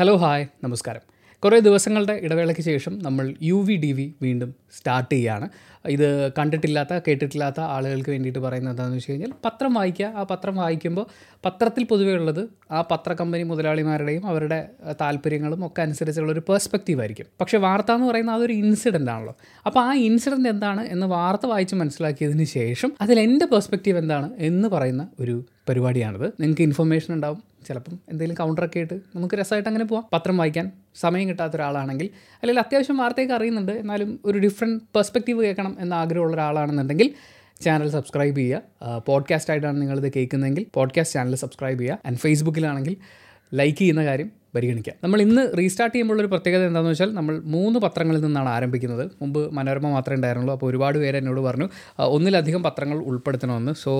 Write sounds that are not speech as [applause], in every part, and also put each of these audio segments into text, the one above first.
Hello hi നമസ്കാരം. കുറേ ദിവസങ്ങളുടെ ഇടവേളയ്ക്ക് ശേഷം നമ്മൾ യു വി ഡി വി വീണ്ടും സ്റ്റാർട്ട് ചെയ്യുകയാണ് ഇത് കണ്ടിട്ടില്ലാത്ത കേട്ടിട്ടില്ലാത്ത ആളുകൾക്ക് വേണ്ടിയിട്ട് പറയുന്നത് എന്താണെന്ന് വെച്ച് കഴിഞ്ഞാൽ പത്രം വായിക്കുക. ആ പത്രം വായിക്കുമ്പോൾ പത്രത്തിൽ പൊതുവേ ഉള്ളത് ആ പത്ര കമ്പനി മുതലാളിമാരുടെയും അവരുടെ താല്പര്യങ്ങളും ഒക്കെ അനുസരിച്ചുള്ള ഒരു പേഴ്സ്പെക്റ്റീവ് ആയിരിക്കും. പക്ഷേ വാർത്ത എന്ന് പറയുന്നത് അതൊരു ഇൻസിഡന്റ് ആണല്ലോ. അപ്പോൾ ആ ഇൻസിഡന്റ് എന്താണ് എന്ന് വാർത്ത വായിച്ച് മനസ്സിലാക്കിയതിന് ശേഷം അതിൽ എന്റെ പേഴ്സ്പെക്റ്റീവ് എന്താണ് എന്ന് പറയുന്ന ഒരു പരിപാടിയാണിത്. നിങ്ങൾക്ക് ഇൻഫർമേഷൻ ഉണ്ടാവും. ചിലപ്പം എന്തെങ്കിലും കൗണ്ടറൊക്കെ ആയിട്ട് നമുക്ക് രസമായിട്ട് അങ്ങനെ പോവാം. പത്രം വായിക്കാൻ സമയം കിട്ടാത്ത ഒരാളാണെങ്കിൽ അല്ലെങ്കിൽ അത്യാവശ്യം വാർത്തയൊക്കെ അറിയുന്നുണ്ട് എന്നാലും ഒരു ഡിഫറെന്റ് പെർസ്പെക്റ്റീവ് കേൾക്കണം എന്ന ആഗ്രഹമുള്ള ഒരാളാണെന്നുണ്ടെങ്കിൽ ചാനൽ സബ്സ്ക്രൈബ് ചെയ്യുക. പോഡ്കാസ്റ്റ് ആയിട്ടാണ് നിങ്ങളിത് കേൾക്കുന്നതെങ്കിൽ പോഡ്കാസ്റ്റ് ചാനൽ സബ്സ്ക്രൈബ് ചെയ്യുക. ആൻഡ് ഫേസ്ബുക്കിലാണെങ്കിൽ ലൈക്ക് ചെയ്യുന്ന കാര്യം പരിഗണിക്കാം നമ്മൾ ഇന്ന് റീസ്റ്റാർട്ട് ചെയ്യുമ്പോൾ ഒരു പ്രത്യേകത എന്താണെന്ന് വെച്ചാൽ നമ്മൾ മൂന്ന് പത്രങ്ങളിൽ നിന്നാണ് ആരംഭിക്കുന്നത്. മുമ്പ് മനോരമ മാത്രമേ ഉണ്ടായിരുന്നുള്ളൂ അപ്പോൾ ഒരുപാട് പേര് എന്നോട് പറഞ്ഞു ഒന്നിലധികം പത്രങ്ങൾ ഉൾപ്പെടുത്തണമെന്ന്. സോ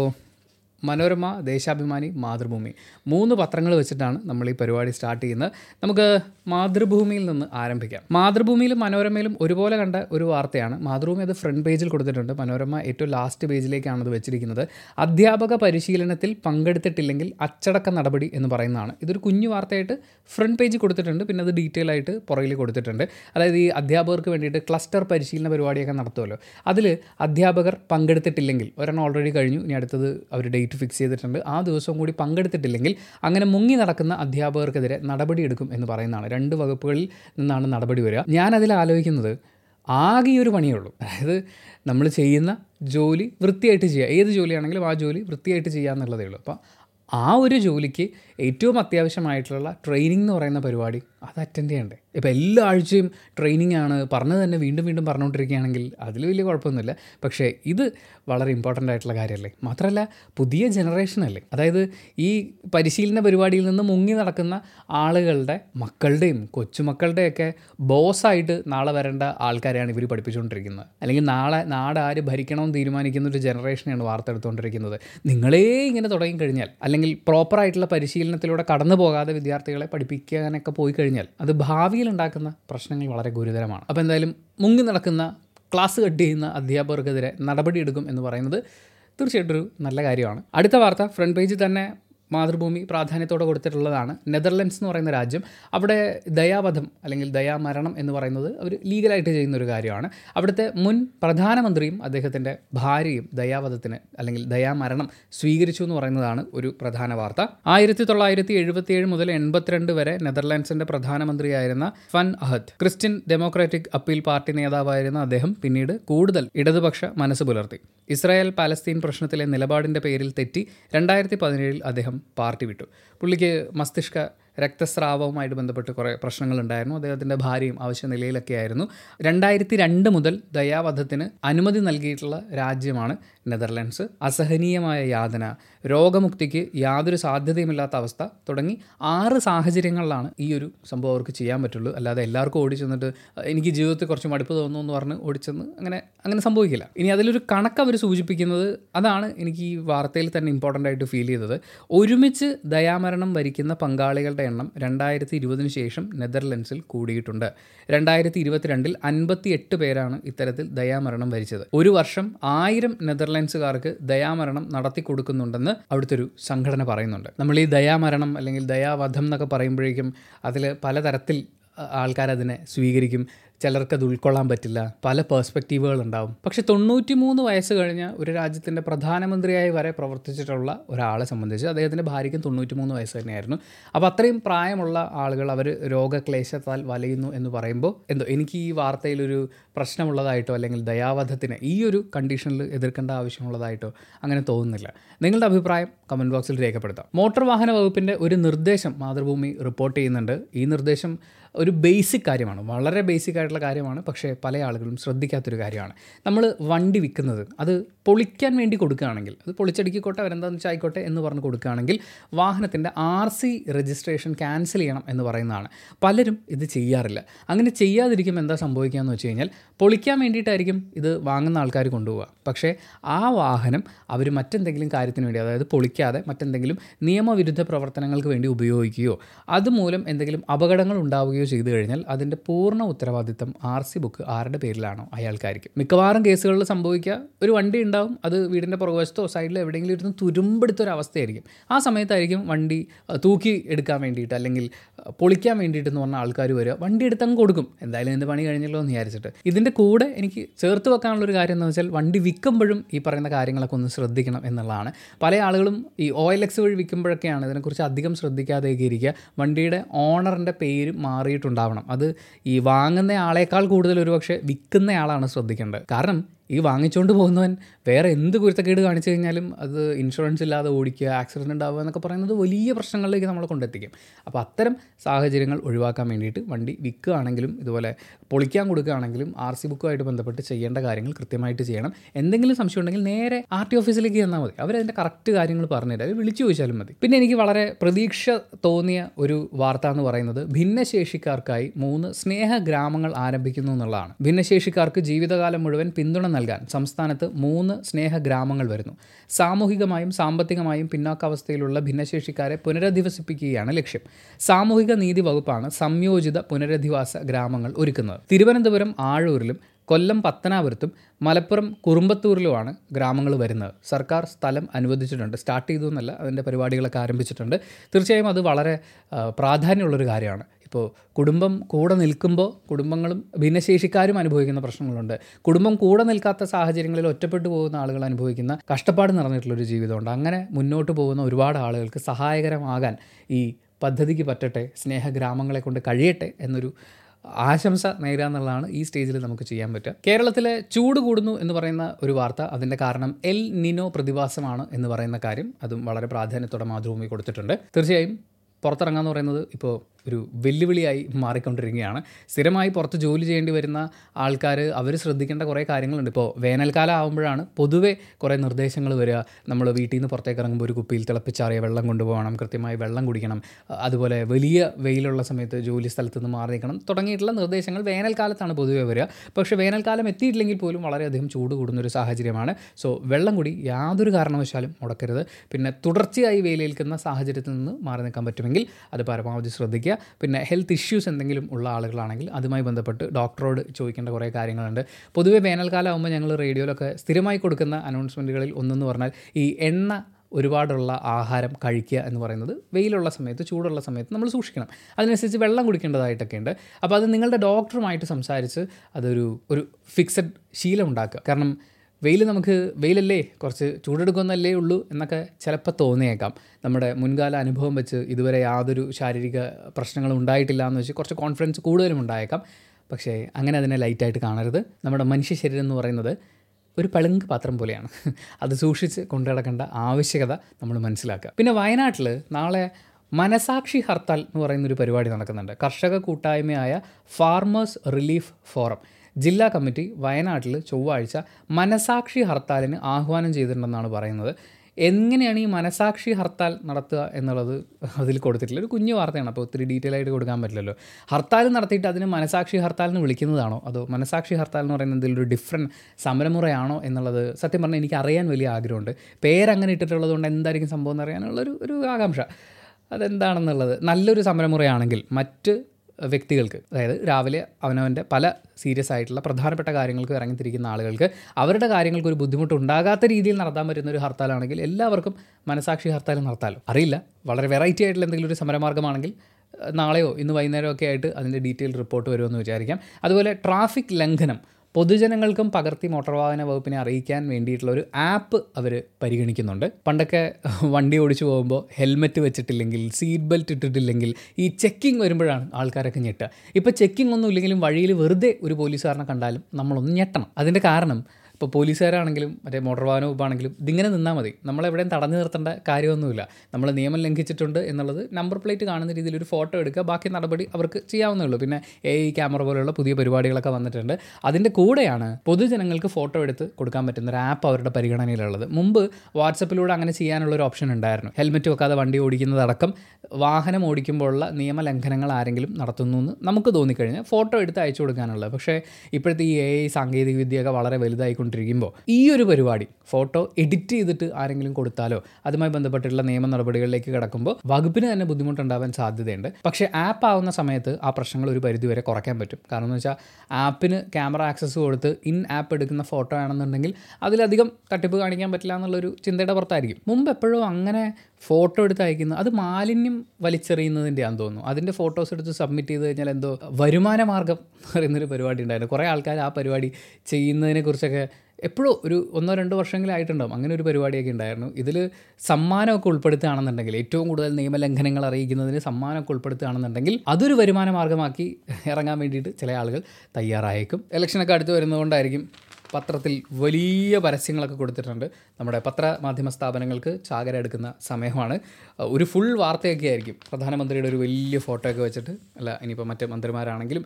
മനോരമ ദേശാഭിമാനി മാതൃഭൂമി. മൂന്ന് പത്രങ്ങൾ വെച്ചിട്ടാണ് നമ്മൾ ഈ പരിപാടി സ്റ്റാർട്ട് ചെയ്യുന്നത്. നമുക്ക് മാതൃഭൂമിയിൽ നിന്ന് ആരംഭിക്കാം. മാതൃഭൂമിയിലും മനോരമയിലും ഒരുപോലെ കണ്ട ഒരു വാർത്തയാണ്. മാതൃഭൂമി അത് ഫ്രണ്ട് പേജിൽ കൊടുത്തിട്ടുണ്ട്. മനോരമ ഏറ്റവും ലാസ്റ്റ് പേജിലേക്കാണ് അത് വെച്ചിരിക്കുന്നത്. അധ്യാപക പരിശീലനത്തിൽ പങ്കെടുത്തിട്ടില്ലെങ്കിൽ അച്ചടക്ക നടപടി എന്ന് പറയുന്നതാണ്. ഇതൊരു കുഞ്ഞു വാർത്തയായിട്ട് ഫ്രണ്ട് പേജിൽ കൊടുത്തിട്ടുണ്ട്. പിന്നെ അത് ഡീറ്റെയിൽ ആയിട്ട് പുറകിൽ കൊടുത്തിട്ടുണ്ട്. അതായത് ഈ അധ്യാപകർക്ക് വേണ്ടിയിട്ട് ക്ലസ്റ്റർ പരിശീലന പരിപാടിയൊക്കെ നടത്തുമല്ലോ. അതിൽ അധ്യാപകർ പങ്കെടുത്തിട്ടില്ലെങ്കിൽ ഒരെണ്ണം ഓൾറെഡി കഴിഞ്ഞു ഇനി അടുത്തത് അവർ ഡേറ്റ് ഫിക്സ് ചെയ്തിട്ടുണ്ട്. ആ ദിവസം കൂടി പങ്കെടുത്തിട്ടില്ലെങ്കിൽ അങ്ങനെ മുങ്ങി നടക്കുന്ന അധ്യാപകർക്കെതിരെ നടപടിയെടുക്കും എന്ന് പറയുന്നതാണ്. രണ്ട് വകുപ്പുകളിൽ നിന്നാണ് നടപടി വരിക. ഞാനതിൽ ആലോചിക്കുന്നത് ആകെ ഒരു പണിയേ ഉള്ളൂ അതായത് നമ്മൾ ചെയ്യുന്ന ജോലി വൃത്തിയായിട്ട് ചെയ്യുക. ഏത് ജോലിയാണെങ്കിലും ആ ജോലി വൃത്തിയായിട്ട് ചെയ്യുക എന്നുള്ളതേ ഉള്ളൂ. അപ്പോൾ ആ ഒരു ജോലിക്ക് ഏറ്റവും അത്യാവശ്യമായിട്ടുള്ള ട്രെയിനിങ് എന്ന് പറയുന്ന പരിപാടി അത് അറ്റൻഡ് ചെയ്യണ്ടേ? ഇപ്പോൾ എല്ലാ ആഴ്ചയും ട്രെയിനിങ് ആണ്. പറഞ്ഞത് തന്നെ വീണ്ടും വീണ്ടും പറഞ്ഞുകൊണ്ടിരിക്കുകയാണെങ്കിൽ അതിൽ വലിയ കുഴപ്പമൊന്നുമില്ല. പക്ഷേ ഇത് വളരെ ഇമ്പോർട്ടന്റ് ആയിട്ടുള്ള കാര്യമല്ലേ? മാത്രമല്ല പുതിയ ജനറേഷൻ അല്ലേ? അതായത് ഈ പരിശീലന പരിപാടിയിൽ നിന്ന് മുങ്ങി നടക്കുന്ന ആളുകളുടെ മക്കളുടെയും കൊച്ചുമക്കളുടെയൊക്കെ ബോസായിട്ട് നാളെ വരേണ്ട ആൾക്കാരെയാണ് ഇവർ പഠിപ്പിച്ചുകൊണ്ടിരിക്കുന്നത്. അല്ലെങ്കിൽ നാളെ നാട് ആര് ഭരിക്കണമെന്ന് തീരുമാനിക്കുന്ന ഒരു ജനറേഷനെയാണ് വാർത്തെടുത്തുകൊണ്ടിരിക്കുന്നത്. നിങ്ങളേ ഇങ്ങനെ തുടങ്ങിക്കഴിഞ്ഞാൽ അല്ലെങ്കിൽ പ്രോപ്പറായിട്ടുള്ള പരിശീലനത്തിലൂടെ കടന്നു പോകാതെ വിദ്യാർത്ഥികളെ പഠിപ്പിക്കാനൊക്കെ പോയി കഴിഞ്ഞാൽ അത് ഭാവിയിൽ ഉണ്ടാക്കുന്ന പ്രശ്നങ്ങൾ വളരെ ഗുരുതരമാണ്. അപ്പോൾ എന്തായാലും മുങ്ങി നടക്കുന്ന ക്ലാസ് കട്ട് ചെയ്യുന്ന അധ്യാപകർക്കെതിരെ നടപടിയെടുക്കും എന്ന് പറയുന്നത് തീർച്ചയായിട്ടും ഒരു നല്ല കാര്യമാണ്. അടുത്ത വാർത്ത ഫ്രണ്ട് പേജിൽ തന്നെ മാതൃഭൂമി പ്രാധാന്യത്തോടെ കൊടുത്തിട്ടുള്ളതാണ്. നെതർലൻഡ്സ് എന്ന് പറയുന്ന രാജ്യം അവിടെ ദയാവധം അല്ലെങ്കിൽ ദയാമരണം എന്ന് പറയുന്നത് അവർ ലീഗലായിട്ട് ചെയ്യുന്ന ഒരു കാര്യമാണ്. അവിടുത്തെ മുൻ പ്രധാനമന്ത്രിയും അദ്ദേഹത്തിന്റെ ഭാര്യയും ദയാവധത്തിന് അല്ലെങ്കിൽ ദയാമരണം സ്വീകരിച്ചു എന്ന് പറയുന്നതാണ് ഒരു പ്രധാന വാർത്ത. ആയിരത്തി തൊള്ളായിരത്തി എഴുപത്തിയേഴ് മുതൽ എൺപത്തിരണ്ട് വരെ നെതർലാൻഡ്സിന്റെ പ്രധാനമന്ത്രിയായിരുന്ന ഫൻ അഹദ് ക്രിസ്ത്യൻ ഡെമോക്രാറ്റിക് അപ്പീൽ പാർട്ടി നേതാവായിരുന്ന അദ്ദേഹം പിന്നീട് കൂടുതൽ ഇടതുപക്ഷ മനസ്സ് പുലർത്തി. ഇസ്രായേൽ പാലസ്തീൻ പ്രശ്നത്തിലെ നിലപാടിന്റെ പേരിൽ തെറ്റി രണ്ടായിരത്തി പതിനേഴിൽ അദ്ദേഹം പാർട്ടി വിട്ടു. പുള്ളിക്ക് മസ്തിഷ്ക രക്തസ്രാവവുമായിട്ട് ബന്ധപ്പെട്ട് കുറേ പ്രശ്നങ്ങളുണ്ടായിരുന്നു. അദ്ദേഹത്തിന്റെ ഭാര്യയും അവശ്യ നിലയിലൊക്കെ ആയിരുന്നു. രണ്ടായിരത്തി രണ്ട് മുതൽ ദയാവധത്തിന് അനുമതി നൽകിയിട്ടുള്ള രാജ്യമാണ് നെതർലാൻഡ്സ്. അസഹനീയമായ യാതന രോഗമുക്തിക്ക് യാതൊരു സാധ്യതയുമില്ലാത്ത അവസ്ഥ തുടങ്ങി ആറ് സാഹചര്യങ്ങളിലാണ് ഈ ഒരു സംഭവം അവർക്ക് ചെയ്യാൻ പറ്റുള്ളൂ. അല്ലാതെ എല്ലാവർക്കും ഓടി ചെന്നിട്ട് എനിക്ക് ജീവിതത്തിൽ കുറച്ച് മടുപ്പ് തോന്നുന്നു എന്ന് പറഞ്ഞ് ഓടിച്ചെന്ന് അങ്ങനെ അങ്ങനെ സംഭവിക്കില്ല. ഇനി അതിലൊരു കണക്ക് അവർ സൂചിപ്പിക്കുന്നത് അതാണ് എനിക്ക് ഈ വാർത്തയിൽ തന്നെ ഇമ്പോർട്ടന്റ് ആയിട്ട് ഫീൽ ചെയ്തത്. ഒരുമിച്ച് ദയാമരണം വരിക്കുന്ന പങ്കാളികളുടെ എണ്ണം രണ്ടായിരത്തി ഇരുപതിന് ശേഷം നെതർലൻഡ്സിൽ കൂടിയിട്ടുണ്ട്. രണ്ടായിരത്തി ഇരുപത്തിരണ്ടിൽ അൻപത്തി എട്ട് പേരാണ് ഇത്തരത്തിൽ ദയാമരണം വരിച്ചത്. ഒരു വർഷം ആയിരം നെതർലൻഡ്സുകാർക്ക് ദയാമരണം നടത്തി കൊടുക്കുന്നുണ്ടെന്ന് അവിടുത്തെ ഒരു സംഘടന പറയുന്നുണ്ട്. നമ്മൾ ഈ ദയാമരണം അല്ലെങ്കിൽ ദയാവധം എന്നൊക്കെ പറയുമ്പോഴേക്കും അതിൽ പലതരത്തിൽ ആൾക്കാരതിനെ സ്വീകരിക്കും. ചിലർക്ക് അത് ഉൾക്കൊള്ളാൻ പറ്റില്ല. പല പേഴ്സ്പെക്റ്റീവുകൾ ഉണ്ടാവും. പക്ഷെ തൊണ്ണൂറ്റി മൂന്ന് വയസ്സ് കഴിഞ്ഞ ഒരു രാജ്യത്തിന്റെ പ്രധാനമന്ത്രിയായി വരെ പ്രവർത്തിച്ചിട്ടുള്ള ഒരാളെ സംബന്ധിച്ച് അദ്ദേഹത്തിന്റെ ഭാര്യയ്ക്കും തൊണ്ണൂറ്റി മൂന്ന് വയസ്സ് തന്നെയായിരുന്നു. അപ്പോൾ അത്രയും പ്രായമുള്ള ആളുകൾ അവർ രോഗക്ലേശത്താൽ വലയുന്നു എന്ന് പറയുമ്പോൾ എന്തോ എനിക്ക് ഈ വാർത്തയിലൊരു പ്രശ്നമുള്ളതായിട്ടോ അല്ലെങ്കിൽ ദയാവധത്തിന് ഈ ഒരു കണ്ടീഷനിൽ എതിർക്കേണ്ട ആവശ്യമുള്ളതായിട്ടോ അങ്ങനെ തോന്നുന്നില്ല. നിങ്ങളുടെ അഭിപ്രായം കമന്റ് ബോക്സിൽ രേഖപ്പെടുത്താം. മോട്ടോർ വാഹന വകുപ്പിന്റെ ഒരു നിർദ്ദേശം മാതൃഭൂമി റിപ്പോർട്ട് ചെയ്യുന്നുണ്ട്. ഈ നിർദ്ദേശം ഒരു ബേസിക് കാര്യമാണ്. വളരെ ബേസിക് ആയിട്ടുള്ള കാര്യമാണ്. പക്ഷേ പല ആളുകളും ശ്രദ്ധിക്കാത്തൊരു കാര്യമാണ്. നമ്മൾ വണ്ടി വിൽക്കുന്നത് അത് പൊളിക്കാൻ വേണ്ടി കൊടുക്കുകയാണെങ്കിൽ അത് പൊളിച്ചടിക്കോട്ടെ അവരെന്താണെന്ന് വെച്ചാൽ ആയിക്കോട്ടെ എന്ന് പറഞ്ഞ് കൊടുക്കുകയാണെങ്കിൽ വാഹനത്തിന്റെ ആർ സി രജിസ്ട്രേഷൻ ക്യാൻസൽ ചെയ്യണം എന്ന് പറയുന്നതാണ്. പലരും ഇത് ചെയ്യാറില്ല. അങ്ങനെ ചെയ്യാതിരിക്കും എന്താ സംഭവിക്കുക എന്ന് വെച്ച് കഴിഞ്ഞാൽ പൊളിക്കാൻ വേണ്ടിയിട്ടായിരിക്കും ഇത് വാങ്ങുന്ന ആൾക്കാർ കൊണ്ടുപോവുക. പക്ഷേ ആ വാഹനം അവർ മറ്റെന്തെങ്കിലും കാര്യത്തിന് വേണ്ടി അതായത് പൊളിക്കാതെ മറ്റെന്തെങ്കിലും നിയമവിരുദ്ധ പ്രവർത്തനങ്ങൾക്ക് വേണ്ടി ഉപയോഗിക്കുകയോ അതുമൂലം എന്തെങ്കിലും അപകടങ്ങൾ ഉണ്ടാവുകയോ ചെയ്തു കഴിഞ്ഞാൽ അതിന്റെ പൂർണ ഉത്തരവാദിത്തം ആർ സി ബുക്ക് ആരുടെ പേരിലാണോ അയാൾക്കായിരിക്കും. മിക്കവാറും കേസുകളിൽ സംഭവിക്കുക ഒരു വണ്ടി ഉണ്ടാവും അത് വീടിന്റെ പുറകുവശത്തോ സൈഡിലോ എവിടെയെങ്കിലും ഇരുന്ന് തുരുമ്പെടുത്തൊരു അവസ്ഥയായിരിക്കും ആ സമയത്തായിരിക്കും വണ്ടി തൂക്കി എടുക്കാൻ വേണ്ടിയിട്ട് അല്ലെങ്കിൽ പൊളിക്കാൻ വേണ്ടിയിട്ട് എന്ന് പറഞ്ഞ ആൾക്കാർ വരിക. വണ്ടി എടുത്തങ്ങ് കൊടുക്കും. എന്തായാലും എന്ത് പണി കഴിഞ്ഞല്ലോ എന്ന് വിചാരിച്ചിട്ട്. ഇതിന്റെ കൂടെ എനിക്ക് ചേർത്ത് വെക്കാനുള്ളൊരു കാര്യം എന്ന് വെച്ചാൽ വണ്ടി വിൽക്കുമ്പോഴും ഈ പറയുന്ന കാര്യങ്ങളൊക്കെ ഒന്ന് ശ്രദ്ധിക്കണം എന്നുള്ളതാണ്. പല ആളുകളും ഈ ഓയിൽ എക്സ് വഴി വിൽക്കുമ്പോഴൊക്കെയാണ് ഇതിനെക്കുറിച്ച് അധികം ശ്രദ്ധിക്കാതെ ഇരിക്കുക. വണ്ടിയുടെ ഓണറിന്റെ പേര് മാറിയിട്ടുണ്ടാവണം അത് ഈ വാങ്ങുന്ന ആളേക്കാൾ കൂടുതൽ ഒരുപക്ഷെ വിൽക്കുന്ന ആളാണ് ശ്രദ്ധിക്കേണ്ടത്. കാരണം ഈ വാങ്ങിച്ചുകൊണ്ട് പോകുന്നവൻ വേറെ എന്ത് കുരുത്തക്കേട് കാണിച്ചു കഴിഞ്ഞാലും അത് ഇൻഷുറൻസ് ഇല്ലാതെ ഓടിക്കുക ആക്സിഡന്റ് ഉണ്ടാവുക എന്നൊക്കെ പറയുന്നത് വലിയ പ്രശ്നങ്ങളിലേക്ക് നമ്മളെ കൊണ്ടെത്തിക്കും. അപ്പോൾ അത്തരം സാഹചര്യങ്ങൾ ഒഴിവാക്കാൻ വേണ്ടിയിട്ട് വണ്ടി വിൽക്കുകയാണെങ്കിലും ഇതുപോലെ പൊളിക്കാൻ കൊടുക്കുകയാണെങ്കിലും ആർ സി ബുക്കുമായിട്ട് ബന്ധപ്പെട്ട് ചെയ്യേണ്ട കാര്യങ്ങൾ കൃത്യമായിട്ട് ചെയ്യണം. എന്തെങ്കിലും സംശയം ഉണ്ടെങ്കിൽ നേരെ ആർ ടി ഓഫീസിലേക്ക് ചെന്നാൽ മതി. അവർ അവരതിന്റെ കറക്റ്റ് കാര്യങ്ങൾ അവർ വിളിച്ചു ചോദിച്ചാലും മതി. പിന്നെ എനിക്ക് വളരെ പ്രതീക്ഷ തോന്നിയ ഒരു വാർത്ത എന്ന് പറയുന്നത് ഭിന്നശേഷിക്കാർക്കായി മൂന്ന് സ്നേഹ ഗ്രാമങ്ങൾ ആരംഭിക്കുന്നു എന്നുള്ളതാണ്. ഭിന്നശേഷിക്കാർക്ക് ജീവിതകാലം മുഴുവൻ പിന്തുണ നൽകാൻ സംസ്ഥാനത്ത് മൂന്ന് സ്നേഹ ഗ്രാമങ്ങൾ വരുന്നു. സാമൂഹികമായും സാമ്പത്തികമായും പിന്നാക്കാവസ്ഥയിലുള്ള ഭിന്നശേഷിക്കാരെ പുനരധിവസിപ്പിക്കുകയാണ് ലക്ഷ്യം. സാമൂഹിക നീതി വകുപ്പാണ് സംയോജിത പുനരധിവാസ ഗ്രാമങ്ങൾ ഒരുക്കുന്നത്. തിരുവനന്തപുരം ആഴൂരിലും കൊല്ലം പത്തനാപുരത്തും മലപ്പുറം കുറുമ്പത്തൂരിലുമാണ് ഗ്രാമങ്ങൾ വരുന്നത്. സർക്കാർ സ്ഥലം അനുവദിച്ചിട്ടുണ്ട്. സ്റ്റാർട്ട് ചെയ്തു എന്നല്ല അതിന്റെ പരിപാടികളൊക്കെ ആരംഭിച്ചിട്ടുണ്ട്. തീർച്ചയായും അത് വളരെ പ്രാധാന്യമുള്ളൊരു കാര്യമാണ്. ഇപ്പോൾ കുടുംബം കൂടെ നിൽക്കുമ്പോൾ കുടുംബങ്ങളും ഭിന്നശേഷിക്കാരും അനുഭവിക്കുന്ന പ്രശ്നങ്ങളുണ്ട്. കുടുംബം കൂടെ നിൽക്കാത്ത സാഹചര്യങ്ങളിൽ ഒറ്റപ്പെട്ടു പോകുന്ന ആളുകൾ അനുഭവിക്കുന്ന കഷ്ടപ്പാട് നിറഞ്ഞിട്ടുള്ളൊരു ജീവിതമുണ്ട്. അങ്ങനെ മുന്നോട്ട് പോകുന്ന ഒരുപാട് ആളുകൾക്ക് സഹായകരമാകാൻ ഈ പദ്ധതിക്ക് പറ്റട്ടെ സ്നേഹഗ്രാമങ്ങളെ കൊണ്ട് കഴിയട്ടെ എന്നൊരു ആശംസ നേരുക എന്നുള്ളതാണ് ഈ സ്റ്റേജിൽ നമുക്ക് ചെയ്യാൻ പറ്റുക. കേരളത്തിലെ ചൂട് കൂടുന്നു എന്ന് പറയുന്ന ഒരു വാർത്ത അതിന്റെ കാരണം എൽ നിനോ പ്രതിഭാസമാണ് എന്ന് പറയുന്ന കാര്യം അതും വളരെ പ്രാധാന്യത്തോടെ മാതൃഭൂമി കൊടുത്തിട്ടുണ്ട്. തീർച്ചയായും പുറത്തിറങ്ങാന്ന് പറയുന്നത് ഇപ്പോൾ ഒരു വെല്ലുവിളിയായി മാറിക്കൊണ്ടിരിക്കുകയാണ്. സ്ഥിരമായി പുറത്ത് ജോലി ചെയ്യേണ്ടി വരുന്ന ആൾക്കാർ അവർ ശ്രദ്ധിക്കേണ്ട കുറേ കാര്യങ്ങളുണ്ട്. ഇപ്പോൾ വേനൽക്കാലം ആകുമ്പോഴാണ് പൊതുവേ കുറേ നിർദ്ദേശങ്ങൾ വരിക. നമ്മൾ വീട്ടിൽ നിന്ന് പുറത്തേക്ക് ഇറങ്ങുമ്പോൾ ഒരു കുപ്പിയിൽ തിളപ്പിച്ചാറിയ വെള്ളം കൊണ്ടുപോകണം കൃത്യമായി വെള്ളം കുടിക്കണം അതുപോലെ വലിയ വെയിലുള്ള സമയത്ത് ജോലി സ്ഥലത്ത് നിന്ന് മാറി നിൽക്കണം തുടങ്ങിയിട്ടുള്ള നിർദ്ദേശങ്ങൾ വേനൽക്കാലത്താണ് പൊതുവേ വരിക. പക്ഷേ വേനൽക്കാലം എത്തിയിട്ടില്ലെങ്കിൽ പോലും വളരെയധികം ചൂട് കൂടുന്നൊരു സാഹചര്യമാണ്. സോ വെള്ളം കൂടി യാതൊരു കാരണവശാലും മുടക്കരുത്. പിന്നെ തുടർച്ചയായി വെയിലേൽക്കുന്ന സാഹചര്യത്തിൽ നിന്ന് മാറി നിൽക്കാൻ പറ്റുമെങ്കിൽ അത് പരമാവധി ശ്രദ്ധിക്കുക. പിന്നെ ഹെൽത്ത് ഇഷ്യൂസ് എന്തെങ്കിലും ഉള്ള ആളുകളാണെങ്കിൽ അതുമായി ബന്ധപ്പെട്ട് ഡോക്ടറോട് ചോദിക്കേണ്ട കുറേ കാര്യങ്ങളുണ്ട്. പൊതുവേ വേനൽക്കാലം ആകുമ്പോൾ ഞങ്ങൾ റേഡിയോയിലൊക്കെ സ്ഥിരമായി കൊടുക്കുന്ന അനൗൺസ്മെന്റുകളിൽ ഒന്നെന്ന് പറഞ്ഞാൽ ഈ എണ്ണ ഒരുപാടുള്ള ആഹാരം കഴിക്കുക എന്ന് പറയുന്നത് വെയിലുള്ള സമയത്ത് ചൂടുള്ള സമയത്ത് നമ്മൾ സൂക്ഷിക്കണം. അതിനനുസരിച്ച് വെള്ളം കുടിക്കേണ്ടതായിട്ടൊക്കെ ഉണ്ട് അപ്പോൾ അത് നിങ്ങളുടെ ഡോക്ടറുമായിട്ട് സംസാരിച്ച് അതൊരു ഒരു ഫിക്സഡ് ശീലം ഉണ്ടാക്കുക. കാരണം വെയിൽ നമുക്ക് വെയിലല്ലേ കുറച്ച് ചൂടെടുക്കുന്നല്ലേ ഉള്ളൂ എന്നൊക്കെ ചിലപ്പോൾ തോന്നിയേക്കാം. നമ്മുടെ മുൻകാല അനുഭവം വെച്ച് ഇതുവരെ യാതൊരു ശാരീരിക പ്രശ്നങ്ങളും ഉണ്ടായിട്ടില്ല എന്ന് വെച്ച് കുറച്ച് കോൺഫിഡൻസ് കൂടുതലും ഉണ്ടായേക്കാം. പക്ഷേ അങ്ങനെ അതിനെ ലൈറ്റായിട്ട് കാണരുത്. നമ്മുടെ മനുഷ്യ ശരീരം എന്ന് പറയുന്നത് ഒരു പളുങ്ക് പാത്രം പോലെയാണ്. അത് സൂക്ഷിച്ച് കൊണ്ടു നടക്കേണ്ട ആവശ്യകത നമ്മൾ മനസ്സിലാക്കുക. പിന്നെ വയനാട്ടിൽ നാളെ മനസാക്ഷി ഹർത്താൽ എന്ന് പറയുന്നൊരു പരിപാടി നടക്കുന്നുണ്ട്. കർഷക കൂട്ടായ്മയായ ഫാർമേഴ്സ് റിലീഫ് ഫോറം ജില്ലാ കമ്മിറ്റി വയനാട്ടിൽ ചൊവ്വാഴ്ച മനസാക്ഷി ഹർത്താലിന് ആഹ്വാനം ചെയ്തിട്ടുണ്ടെന്നാണ് പറയുന്നത്. എങ്ങനെയാണ് ഈ മനസാക്ഷി ഹർത്താൽ നടത്തുക എന്നുള്ളത് അതിൽ കൊടുത്തിട്ടില്ല. ഒരു കുഞ്ഞു വാർത്തയാണ് അപ്പോൾ ഒത്തിരി ഡീറ്റെയിൽ ആയിട്ട് കൊടുക്കാൻ പറ്റില്ലല്ലോ. ഹർത്താൽ നടത്തിയിട്ട് അതിന് മനസാക്ഷി ഹർത്താൽ എന്ന് വിളിക്കുന്നതാണോ? അതോ മനസാക്ഷി ഹർത്താൽ എന്ന് പറയുന്നത് ഒരു ഡിഫറെന്റ് സമരമുറയാണോ എന്നുള്ളത്? സത്യം പറഞ്ഞാൽ എനിക്ക് അറിയാൻ വലിയ ആഗ്രഹമുണ്ട്. പേരങ്ങനെ ഇട്ടിട്ടുള്ളത് കൊണ്ട് എന്തായിരിക്കും സംഭവം എന്ന് അറിയാനുള്ളൊരു ഒരു ആകാംക്ഷ. അതെന്താണെന്നുള്ളത്? നല്ലൊരു സമരമുറയാണെങ്കിൽ മറ്റ് വ്യക്തികൾക്ക് അതായത് രാവിലെ അവനവന്റെ പല സീരിയസ് ആയിട്ടുള്ള പ്രധാനപ്പെട്ട കാര്യങ്ങൾക്ക് ഇറങ്ങിത്തിരിക്കുന്ന ആളുകൾക്ക് അവരുടെ കാര്യങ്ങൾക്ക് ഒരു ബുദ്ധിമുട്ടുണ്ടാകാത്ത രീതിയിൽ നടത്താൻ പറ്റുന്ന ഒരു ഹർത്താലാണെങ്കിൽ എല്ലാവർക്കും മനസാക്ഷി ഹർത്താലും നടത്താലും? അറിയില്ല. വളരെ വെറൈറ്റി ആയിട്ടുള്ള എന്തെങ്കിലും ഒരു സമരമാർഗമാണെങ്കിൽ നാളെയോ ഇന്ന് വൈകുന്നേരമൊക്കെ ആയിട്ട് അതിന്റെ ഡീറ്റെയിൽ റിപ്പോർട്ട് വരുമെന്ന് വിചാരിക്കാം. അതുപോലെ ട്രാഫിക് ലംഘനം. പൊതുജനങ്ങൾക്കും പകർത്തി മോട്ടോർ വാഹന വകുപ്പിനെ അറിയിക്കാൻ വേണ്ടിയിട്ടുള്ള ഒരു ആപ്പ് അവർ പരിഗണിക്കുന്നുണ്ട്. പണ്ടൊക്കെ വണ്ടി ഓടിച്ചു പോകുമ്പോൾ ഹെൽമെറ്റ് വെച്ചിട്ടില്ലെങ്കിൽ സീറ്റ് ബെൽറ്റ് ഇട്ടിട്ടില്ലെങ്കിൽ ഈ ചെക്കിംഗ് വരുമ്പോഴാണ് ആൾക്കാരൊക്കെ ഞെട്ടുക. ഇപ്പോൾ ചെക്കിംഗ് ഒന്നും ഇല്ലെങ്കിലും വഴിയിൽ വെറുതെ ഒരു പോലീസുകാരനെ കണ്ടാലും നമ്മളൊന്ന് ഞെട്ടണം. അതിന്റെ കാരണം ഇപ്പോൾ പോലീസുകാരാണെങ്കിലും മറ്റേ മോട്ടോർ വാഹന വകുപ്പാണെങ്കിലും ഇതിങ്ങനെ നിന്നാൽ മതി. നമ്മളെവിടെയും തടഞ്ഞു നിർത്തേണ്ട കാര്യമൊന്നുമില്ല. നമ്മൾ നിയമം ലംഘിച്ചിട്ടുണ്ട് എന്നുള്ളത് നമ്പർ പ്ലേറ്റ് കാണുന്ന രീതിയിൽ ഒരു ഫോട്ടോ എടുക്കുക. ബാക്കി നടപടി അവർക്ക് ചെയ്യാവുന്നേ ഉള്ളൂ. പിന്നെ എ ക്യാമറ പോലെയുള്ള പുതിയ പരിപാടികളൊക്കെ വന്നിട്ടുണ്ട്. അതിന്റെ കൂടെയാണ് പൊതുജനങ്ങൾക്ക് ഫോട്ടോ എടുത്ത് കൊടുക്കാൻ പറ്റുന്ന ഒരു ആപ്പ് അവരുടെ പരിഗണനയിലുള്ളത്. മുമ്പ് വാട്സപ്പിലൂടെ അങ്ങനെ ചെയ്യാനുള്ള ഒരു ഓപ്ഷൻ ഉണ്ടായിരുന്നു. ഹെൽമെറ്റ് വെക്കാതെ വണ്ടി ഓടിക്കുന്നതടക്കം വാഹനം ഓടിക്കുമ്പോഴുള്ള നിയമലംഘനങ്ങൾ ആരെങ്കിലും നടത്തുന്നു എന്ന് നമുക്ക് തോന്നിക്കഴിഞ്ഞാൽ ഫോട്ടോ എടുത്ത് അയച്ചു കൊടുക്കാനുള്ളത്. പക്ഷേ ഇപ്പോഴത്തെ ഈ എ ഐ വളരെ വലുതായിക്കൊണ്ടിരിക്കും ചെയ്തുകൊണ്ടിരിക്കുമ്പോൾ ഈ ഒരു പരിപാടി ഫോട്ടോ എഡിറ്റ് ചെയ്തിട്ട് ആരെങ്കിലും കൊടുത്താലോ? അതുമായി ബന്ധപ്പെട്ടുള്ള നിയമ നടപടികളിലേക്ക് കിടക്കുമ്പോൾ വകുപ്പിന് തന്നെ ബുദ്ധിമുട്ടുണ്ടാവാൻ സാധ്യതയുണ്ട്. പക്ഷേ ആപ്പ് ആവുന്ന സമയത്ത് ആ പ്രശ്നങ്ങൾ ഒരു പരിധിവരെ കുറയ്ക്കാൻ പറ്റും. കാരണം എന്ന് വെച്ചാൽ ആപ്പിന് ക്യാമറ ആക്സസ് കൊടുത്ത് ഇൻ ആപ്പ് എടുക്കുന്ന ഫോട്ടോ ആണെന്നുണ്ടെങ്കിൽ അതിലധികം തട്ടിപ്പ് കാണിക്കാൻ പറ്റില്ല എന്നുള്ളൊരു ചിന്തയുടെ പുറത്തായിരിക്കും. മുമ്പ് എപ്പോഴും അങ്ങനെ ഫോട്ടോ എടുത്ത് അയക്കുന്നു. അത് മാലിന്യം വലിച്ചെറിയുന്നതിന്റെയാണെന്ന് തോന്നുന്നു. അതിന്റെ ഫോട്ടോസ് എടുത്ത് സബ്മിറ്റ് ചെയ്ത് കഴിഞ്ഞാൽ എന്തോ വരുമാന മാർഗം എന്ന് പറയുന്നൊരു പരിപാടി ഉണ്ടായിരുന്നു. കുറേ ആൾക്കാർ ആ പരിപാടി ചെയ്യുന്നതിനെക്കുറിച്ചൊക്കെ എപ്പോഴും ഒരു ഒന്നോ രണ്ടോ വർഷങ്ങളായിട്ടുണ്ടാവും അങ്ങനെ ഒരു പരിപാടിയൊക്കെ ഉണ്ടായിരുന്നു. ഇതിൽ സമ്മാനമൊക്കെ ഉൾപ്പെടുത്തുകയാണെന്നുണ്ടെങ്കിൽ ഏറ്റവും കൂടുതൽ നിയമലംഘനങ്ങൾ അറിയിക്കുന്നതിന് സമ്മാനമൊക്കെ ഉൾപ്പെടുത്തുകയാണെന്നുണ്ടെങ്കിൽ അതൊരു വരുമാന മാർഗമാക്കി ഇറങ്ങാൻ വേണ്ടിയിട്ട് ചില ആളുകൾ തയ്യാറായേക്കും. ഇലക്ഷനൊക്കെ അടുത്ത് വരുന്നതുകൊണ്ടായിരിക്കും പത്രത്തിൽ വലിയ പരസ്യങ്ങളൊക്കെ കൊടുത്തിട്ടുണ്ട്. നമ്മുടെ പത്രമാധ്യമ സ്ഥാപനങ്ങൾക്ക് ചാകര എടുക്കുന്ന സമയമാണ്. ഒരു ഫുൾ വാർത്തയൊക്കെ ആയിരിക്കും. പ്രധാനമന്ത്രിയുടെ ഒരു വലിയ ഫോട്ടോയൊക്കെ വെച്ചിട്ട് അല്ല ഇനിയിപ്പോൾ മറ്റ് മന്ത്രിമാരാണെങ്കിലും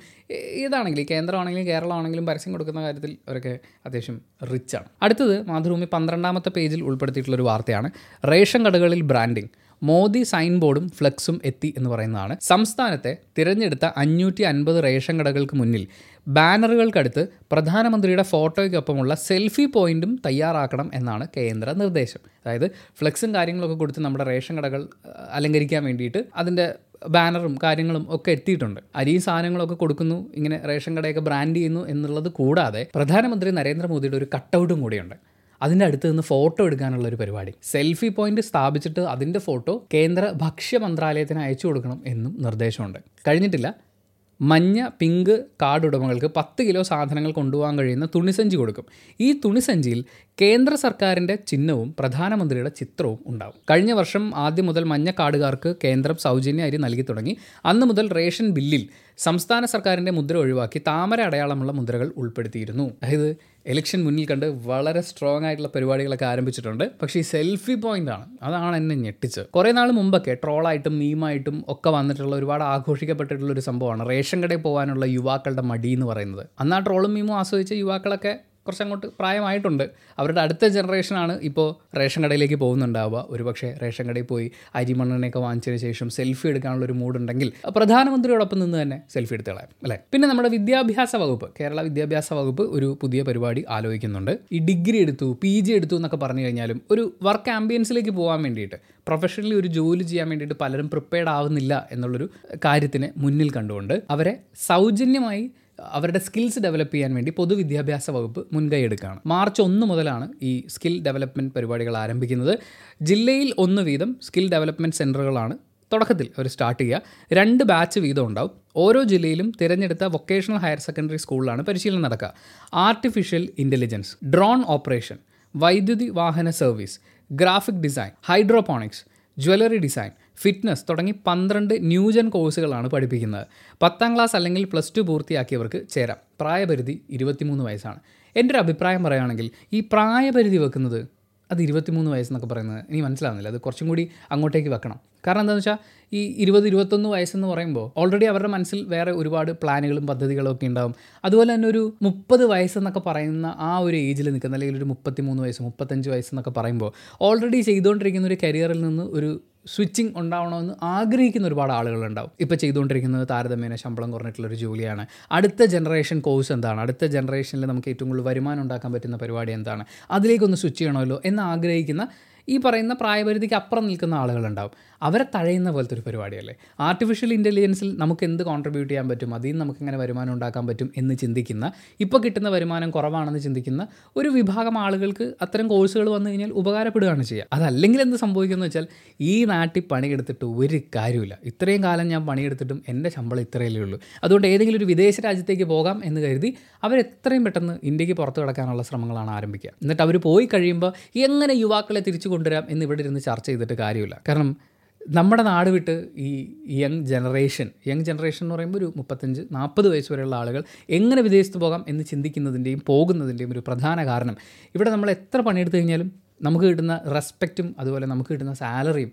ഏതാണെങ്കിലും കേന്ദ്രമാണെങ്കിലും കേരളമാണെങ്കിലും പരസ്യം കൊടുക്കുന്ന കാര്യത്തിൽ അവരൊക്കെ അത്യാവശ്യം റിച്ചാണ് അടുത്തത് മാതൃഭൂമി പന്ത്രണ്ടാമത്തെ പേജിൽ ഉൾപ്പെടുത്തിയിട്ടുള്ളൊരു വാർത്തയാണ്. റേഷൻ കടകളിൽ ബ്രാൻഡിംഗ് മോദി സൈൻ ബോർഡും ഫ്ലെക്സും എത്തി എന്ന് പറയുന്നതാണ്. സംസ്ഥാനത്തെ തിരഞ്ഞെടുത്ത അഞ്ഞൂറ്റി അൻപത് റേഷൻ കടകൾക്ക് മുന്നിൽ ബാനറുകൾക്കടുത്ത് പ്രധാനമന്ത്രിയുടെ ഫോട്ടോയ്ക്കൊപ്പമുള്ള സെൽഫി പോയിന്റും തയ്യാറാക്കണം എന്നാണ് കേന്ദ്ര നിർദ്ദേശം. അതായത് ഫ്ലെക്സും കാര്യങ്ങളൊക്കെ കൊടുത്ത് നമ്മുടെ റേഷൻ കടകൾ അലങ്കരിക്കാൻ വേണ്ടിയിട്ട് അതിന്റെ ബാനറും കാര്യങ്ങളും ഒക്കെ എത്തിയിട്ടുണ്ട്. അരിയും സാധനങ്ങളൊക്കെ കൊടുക്കുന്നു ഇങ്ങനെ റേഷൻ കടയൊക്കെ ബ്രാൻഡ് ചെയ്യുന്നു എന്നുള്ളത് കൂടാതെ പ്രധാനമന്ത്രി നരേന്ദ്രമോദിയുടെ ഒരു കട്ടൗട്ടും കൂടിയുണ്ട്. അതിന്റെ അടുത്ത് നിന്ന് ഫോട്ടോ എടുക്കാനുള്ള ഒരു പരിപാടി. സെൽഫി പോയിന്റ് സ്ഥാപിച്ചിട്ട് അതിന്റെ ഫോട്ടോ കേന്ദ്ര ഭക്ഷ്യ മന്ത്രാലയത്തിന് അയച്ചു കൊടുക്കണം എന്നും നിർദ്ദേശമുണ്ട്. കഴിഞ്ഞിട്ടില്ല. മഞ്ഞ പിങ്ക് കാർഡ് ഉടമകൾക്ക് പത്ത് കിലോ സാധനങ്ങൾ കൊണ്ടുപോകാൻ കഴിയുന്ന തുണിസഞ്ചി കൊടുക്കും. ഈ തുണിസഞ്ചിയിൽ കേന്ദ്ര സർക്കാരിന്റെ ചിഹ്നവും പ്രധാനമന്ത്രിയുടെ ചിത്രവും ഉണ്ടാവും. കഴിഞ്ഞ വർഷം ആദ്യം മുതൽ മഞ്ഞ കാർഡുകാർക്ക് കേന്ദ്രം സൗജന്യ അരി നൽകി തുടങ്ങി. അന്ന് മുതൽ റേഷൻ ബില്ലിൽ സംസ്ഥാന സർക്കാരിന്റെ മുദ്ര ഒഴിവാക്കി താമര അടയാളമുള്ള മുദ്രകൾ ഉൾപ്പെടുത്തിയിരുന്നു. അതായത് ഇലക്ഷൻ മുന്നിൽ കണ്ട് വളരെ സ്ട്രോങ് ആയിട്ടുള്ള പരിപാടികളൊക്കെ ആരംഭിച്ചിട്ടുണ്ട്. പക്ഷേ ഈ സെൽഫി പോയിന്റ് ആണ്. അതാണ് എന്നെ ഞെട്ടിച്ചത്. കുറേ നാൾ മുമ്പൊക്കെ ട്രോളായിട്ടും മീമായിട്ടും ഒക്കെ വന്നിട്ടുള്ള ഒരുപാട് ആഘോഷിക്കപ്പെട്ടിട്ടുള്ള ഒരു സംഭവമാണ് റേഷൻ കടയിൽ പോകാനുള്ള യുവാക്കളുടെ മടി എന്ന് പറയുന്നത്. അന്ന് ആ ട്രോളും മീമും ആസ്വദിച്ച യുവാക്കളൊക്കെ കുറച്ചങ്ങോട്ട് പ്രായമായിട്ടുണ്ട്. അവരുടെ അടുത്ത ജനറേഷനാണ് ഇപ്പോൾ റേഷൻ കടയിലേക്ക് പോകുന്നുണ്ടാവുക. ഒരുപക്ഷെ റേഷൻ കടയിൽ പോയി അരിമണ്ണെണ്ണയൊക്കെ വാങ്ങിച്ചതിന് ശേഷം സെൽഫി എടുക്കാനുള്ള ഒരു മൂഡുണ്ടെങ്കിൽ പ്രധാനമന്ത്രിയോടൊപ്പം നിന്ന് തന്നെ സെൽഫി എടുത്ത് കളയാം അല്ലേ? പിന്നെ നമ്മുടെ വിദ്യാഭ്യാസ വകുപ്പ് കേരള വിദ്യാഭ്യാസ വകുപ്പ് ഒരു പുതിയ പരിപാടി ആലോചിക്കുന്നുണ്ട്. ഈ ഡിഗ്രി എടുത്തു പി ജി എടുത്തു എന്നൊക്കെ പറഞ്ഞു കഴിഞ്ഞാലും ഒരു വർക്ക് ആംബിയൻസിലേക്ക് പോകാൻ വേണ്ടിയിട്ട് പ്രൊഫഷണലി ഒരു ജോലി ചെയ്യാൻ വേണ്ടിയിട്ട് പലരും പ്രിപ്പയർഡ് ആവുന്നില്ല എന്നുള്ളൊരു കാര്യത്തിനെ മുന്നിൽ കണ്ടുകൊണ്ട് അവരെ സൗജന്യമായി അവരുടെ സ്കിൽസ് ഡെവലപ്പ് ചെയ്യാൻ വേണ്ടി പൊതുവിദ്യാഭ്യാസ വകുപ്പ് മുൻകൈ എടുക്കുകയാണ്. മാർച്ച് ഒന്ന് മുതലാണ് ഈ സ്കിൽ ഡെവലപ്മെന്റ് പരിപാടികൾ ആരംഭിക്കുന്നത്. ജില്ലയിൽ ഒന്ന് വീതം സ്കിൽ ഡെവലപ്മെന്റ് സെന്ററുകളാണ് തുടക്കത്തിൽ അവർ സ്റ്റാർട്ട് ചെയ്യുക. രണ്ട് ബാച്ച് വീതം ഉണ്ടാവും. ഓരോ ജില്ലയിലും തിരഞ്ഞെടുത്ത വൊക്കേഷണൽ ഹയർ സെക്കൻഡറി സ്കൂളിലാണ് പരിശീലനം നടക്കുക. ആർട്ടിഫിഷ്യൽ ഇന്റലിജൻസ് ഡ്രോൺ ഓപ്പറേഷൻ വൈദ്യുതി വാഹന service graphic design hydroponics jewellery design fitness തുടങ്ങി പന്ത്രണ്ട് ന്യൂജൻ കോഴ്സുകളാണ് പഠിപ്പിക്കുന്നത്. പത്താം ക്ലാസ് അല്ലെങ്കിൽ പ്ലസ് ടു പൂർത്തിയാക്കിയവർക്ക് ചേരാം. പ്രായപരിധി ഇരുപത്തിമൂന്ന് വയസ്സാണ്. എന്റെ ഒരു അഭിപ്രായം പറയുകയാണെങ്കിൽ ഈ പ്രായപരിധി വെക്കുന്നത് അത് ഇരുപത്തിമൂന്ന് വയസ്സെന്നൊക്കെ പറയുന്നത് എനിക്ക് മനസ്സിലാവുന്നില്ല. അത് കുറച്ചും കൂടി അങ്ങോട്ടേക്ക് വെക്കണം. കാരണം എന്താണെന്ന് വെച്ചാൽ ഈ ഇരുപത് ഇരുപത്തൊന്ന് വയസ്സെന്ന് പറയുമ്പോൾ ഓൾറെഡി അവരുടെ മനസ്സിൽ വേറെ ഒരുപാട് പ്ലാനുകളും പദ്ധതികളും ഒക്കെ ഉണ്ടാവും. അതുപോലെ തന്നെ ഒരു മുപ്പത് വയസ്സെന്നൊക്കെ പറയുന്ന ആ ഒരു ഏജിൽ നിൽക്കുന്ന അല്ലെങ്കിൽ ഒരു മുപ്പത്തി മൂന്ന് വയസ്സ് മുപ്പത്തഞ്ച് വയസ്സെന്നൊക്കെ പറയുമ്പോൾ ഓൾറെഡി ചെയ്തുകൊണ്ടിരിക്കുന്ന ഒരു കരിയറിൽ നിന്ന് ഒരു സ്വിച്ചിങ് ഉണ്ടാവണമെന്ന് ആഗ്രഹിക്കുന്ന ഒരുപാട് ആളുകളുണ്ടാവും. ഇപ്പോൾ ചെയ്തുകൊണ്ടിരിക്കുന്നത് താരതമ്യേന ശമ്പളം കുറഞ്ഞിട്ടുള്ള ഒരു ജോലിയാണ്. അടുത്ത ജനറേഷൻ കോഴ്സ് എന്താണ്? അടുത്ത ജനറേഷനിൽ നമുക്ക് ഏറ്റവും കൂടുതൽ വരുമാനം ഉണ്ടാക്കാൻ പറ്റുന്ന പരിപാടി എന്താണ്? അതിലേക്കൊന്ന് സ്വിച്ച് ചെയ്യണമല്ലോ എന്ന് ആഗ്രഹിക്കുന്ന ഈ പറയുന്ന പ്രായപരിധിക്ക് അപ്പുറം നിൽക്കുന്ന ആളുകളുണ്ടാവും. അവരെ തഴയുന്ന പോലത്തെ ഒരു പരിപാടിയല്ലേ? ആർട്ടിഫിഷ്യൽ ഇന്റലിജൻസിൽ നമുക്ക് എന്ത് കോൺട്രിബ്യൂട്ട് ചെയ്യാൻ പറ്റും? അതിൽ നമുക്ക് എങ്ങനെ വരുമാനം ഉണ്ടാക്കാൻ പറ്റും എന്ന് ചിന്തിക്കുന്ന ഇപ്പോൾ കിട്ടുന്ന വരുമാനം കുറവാണെന്ന് ചിന്തിക്കുന്ന ഒരു വിഭാഗം ആളുകൾക്ക് അത്തരം കോഴ്സുകൾ വന്നു കഴിഞ്ഞാൽ ഉപകാരപ്പെടുകയാണ് ചെയ്യുക. അതല്ലെങ്കിൽ എന്ത് സംഭവിക്കുന്നത് വെച്ചാൽ ഈ നാട്ടിൽ പണിയെടുത്തിട്ട് ഒരു കാര്യമില്ല ഇത്രയും കാലം ഞാൻ പണിയെടുത്തിട്ടും എന്റെ ശമ്പളം ഇത്രയല്ലേ ഉള്ളൂ. അതുകൊണ്ട് ഏതെങ്കിലും ഒരു വിദേശ രാജ്യത്തേക്ക് പോകാം എന്ന് കരുതി അവരെത്രയും പെട്ടെന്ന് ഇന്ത്യയ്ക്ക് പുറത്ത് കിടക്കാനുള്ള ശ്രമങ്ങളാണ് ആരംഭിക്കുക. എന്നിട്ട് അവർ പോയി കഴിയുമ്പോൾ എങ്ങനെ യുവാക്കളെ തിരിച്ചു കൊണ്ടുവരാം എന്ന് ഇവിടെ ഇരുന്ന് ചർച്ച ചെയ്തിട്ട് കാര്യമില്ല. കാരണം നമ്മുടെ നാട് വിട്ട് ഈ യങ് ജനറേഷൻ യങ് ജനറേഷൻ എന്ന് പറയുമ്പോൾ ഒരു മുപ്പത്തഞ്ച് നാൽപ്പത് വയസ്സ് വരെയുള്ള ആളുകൾ എങ്ങനെ വിദേശത്ത് പോകാം എന്ന് ചിന്തിക്കുന്നതിന്റെയും പോകുന്നതിന്റെയും ഒരു പ്രധാന കാരണം. ഇവിടെ നമ്മൾ എത്ര പണിയെടുത്തു കഴിഞ്ഞാലും നമുക്ക് കിട്ടുന്ന റെസ്പെക്റ്റും അതുപോലെ നമുക്ക് കിട്ടുന്ന സാലറിയും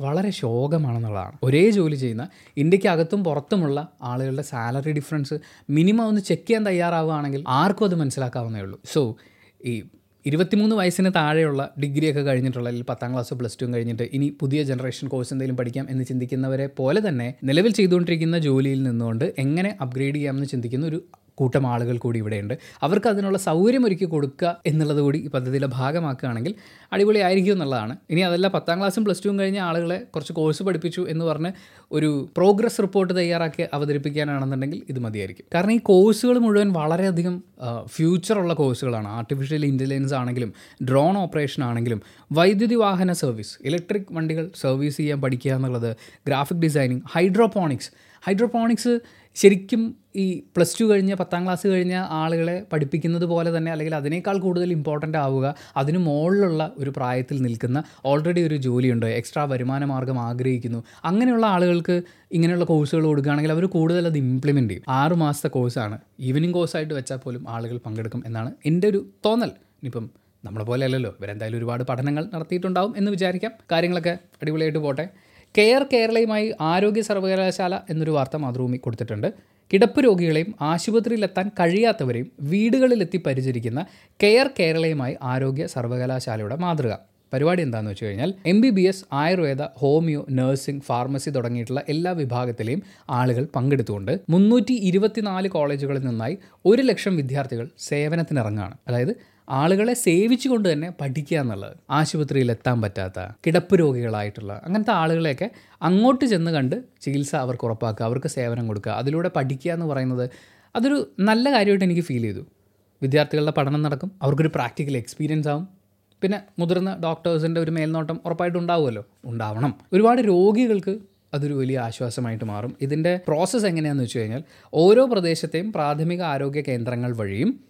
വളരെ ശോകമാണെന്നുള്ളതാണ്. ഒരേ ജോലി ചെയ്യുന്ന ഇന്ത്യക്കകത്തും പുറത്തുമുള്ള ആളുകളുടെ സാലറി ഡിഫറൻസ് മിനിമം ഒന്ന് ചെക്ക് ചെയ്യാൻ തയ്യാറാവുകയാണെങ്കിൽ ആർക്കും അത് മനസ്സിലാക്കാവുന്നേ ഉള്ളൂ. സോ ഈ ഇരുപത്തിമൂന്ന് വയസ്സിന് താഴെയുള്ള ഡിഗ്രിയൊക്കെ കഴിഞ്ഞിട്ടുള്ള അല്ലെങ്കിൽ പത്താം ക്ലാസ് പ്ലസ് ടു കഴിഞ്ഞിട്ട് ഇനി പുതിയ ജനറേഷൻ കോഴ്സ് എന്തെങ്കിലും പഠിക്കാം എന്ന് ചിന്തിക്കുന്നവരെ പോലെ തന്നെ നിലവിൽ ചെയ്തുകൊണ്ടിരിക്കുന്ന ജോലിയിൽ നിന്നുകൊണ്ട് എങ്ങനെ അപ്ഗ്രേഡ് ചെയ്യാമെന്ന് ചിന്തിക്കുന്ന ഒരു കൂട്ടം ആളുകൾ കൂടി ഇവിടെയുണ്ട്. അവർക്ക് അതിനുള്ള സൗകര്യം ഒരുക്കി കൊടുക്കുക എന്നുള്ളത് കൂടി ഈ പദ്ധതിയിലെ ഭാഗമാക്കുകയാണെങ്കിൽ അടിപൊളിയായിരിക്കും എന്നുള്ളതാണ്. ഇനി അതല്ല പത്താം ക്ലാസ്സും പ്ലസ് ടുവും കഴിഞ്ഞ ആളുകളെ കുറച്ച് കോഴ്സ് പഠിപ്പിച്ചു എന്ന് പറഞ്ഞ് ഒരു പ്രോഗ്രസ് റിപ്പോർട്ട് തയ്യാറാക്കി അവതരിപ്പിക്കാനാണെന്നുണ്ടെങ്കിൽ ഇത് മതിയായിരിക്കും. കാരണം ഈ കോഴ്സുകൾ മുഴുവൻ വളരെയധികം ഫ്യൂച്ചറുള്ള കോഴ്സുകളാണ്. ആർട്ടിഫിഷ്യൽ ഇന്റലിജൻസ് ആണെങ്കിലും ഡ്രോൺ ഓപ്പറേഷൻ ആണെങ്കിലും വൈദ്യുതി വാഹന സർവീസ് ഇലക്ട്രിക് വണ്ടികൾ സർവീസ് ചെയ്യാൻ പഠിക്കുക എന്നുള്ളത് ഗ്രാഫിക് ഡിസൈനിങ് ഹൈഡ്രോപോണിക്സ് ഹൈഡ്രോപോണിക്സ് ശരിക്കും ഈ പ്ലസ് ടു കഴിഞ്ഞ പത്താം ക്ലാസ് കഴിഞ്ഞ ആളുകളെ പഠിപ്പിക്കുന്നത് പോലെ തന്നെ അല്ലെങ്കിൽ അതിനേക്കാൾ കൂടുതൽ ഇമ്പോർട്ടന്റ് ആവുക അതിന് മുകളിലുള്ള ഒരു പ്രായത്തിൽ നിൽക്കുന്ന ഓൾറെഡി ഒരു ജോലിയുണ്ട് എക്സ്ട്രാ വരുമാന മാർഗം ആഗ്രഹിക്കുന്നു. അങ്ങനെയുള്ള ആളുകൾക്ക് ഇങ്ങനെയുള്ള കോഴ്സുകൾ കൊടുക്കുകയാണെങ്കിൽ അവർ കൂടുതൽ അത് ഇംപ്ലിമെന്റ് ചെയ്യും. ആറ് മാസത്തെ കോഴ്സാണ് ഈവനിങ് കോഴ്സായിട്ട് വെച്ചാൽ പോലും ആളുകൾ പങ്കെടുക്കും എന്നാണ് എന്റെ ഒരു തോന്നൽ. ഇനിയിപ്പം നമ്മളെ പോലെ അല്ലല്ലോ ഇവരെന്തായാലും ഒരുപാട് പഠനങ്ങൾ നടത്തിയിട്ടുണ്ടാവും എന്ന് വിചാരിക്കാം. കാര്യങ്ങളൊക്കെ അടിപൊളിയായിട്ട് പോട്ടെ. കെയർ കേരളയുമായി ആരോഗ്യ സർവകലാശാല എന്നൊരു വാർത്ത മാതൃഭൂമി കൊടുത്തിട്ടുണ്ട്. കിടപ്പ് രോഗികളെയും ആശുപത്രിയിലെത്താൻ കഴിയാത്തവരെയും വീടുകളിലെത്തി പരിചരിക്കുന്ന കെയർ കേരളയുമായി ആരോഗ്യ സർവകലാശാലയുടെ മാതൃക. പരിപാടി എന്താണെന്ന് വെച്ച് കഴിഞ്ഞാൽ M B B S Ayurveda homeo nursing pharmacy തുടങ്ങിയിട്ടുള്ള എല്ലാ വിഭാഗത്തിലെയും ആളുകൾ പങ്കെടുത്തുകൊണ്ട് മുന്നൂറ്റി ഇരുപത്തിനാല് കോളേജുകളിൽ നിന്നായി ഒരു ലക്ഷം വിദ്യാർത്ഥികൾ സേവനത്തിനിറങ്ങുകയാണ് അതായത് ആളുകളെ സേവിച്ചുകൊണ്ട് തന്നെ പഠിക്കുക എന്നുള്ളത് ആശുപത്രിയിൽ എത്താൻ പറ്റാത്ത കിടപ്പ് രോഗികളായിട്ടുള്ള അങ്ങനത്തെ ആളുകളെയൊക്കെ അങ്ങോട്ട് ചെന്ന് കണ്ട് ചികിത്സ അവർക്ക് ഉറപ്പാക്കുക അവർക്ക് സേവനം കൊടുക്കുക അതിലൂടെ പഠിക്കുക എന്ന് പറയുന്നത് അതൊരു നല്ല കാര്യമായിട്ട് എനിക്ക് ഫീൽ ചെയ്തു. വിദ്യാർത്ഥികളുടെ പഠനം നടക്കും അവർക്കൊരു പ്രാക്ടിക്കൽ എക്സ്പീരിയൻസ് ആവും. പിന്നെ മുതിർന്ന ഡോക്ടേഴ്സിന്റെ ഒരു മേൽനോട്ടം ഉറപ്പായിട്ടും ഉണ്ടാവുമല്ലോ? ഉണ്ടാവണം. ഒരുപാട് രോഗികൾക്ക് അതൊരു വലിയ ആശ്വാസമായിട്ട് മാറും. ഇതിന്റെ പ്രോസസ്സ് എങ്ങനെയാണെന്ന് വെച്ച് കഴിഞ്ഞാൽ ഓരോ പ്രദേശത്തെയും പ്രാഥമിക ആരോഗ്യ കേന്ദ്രങ്ങൾ വഴിയും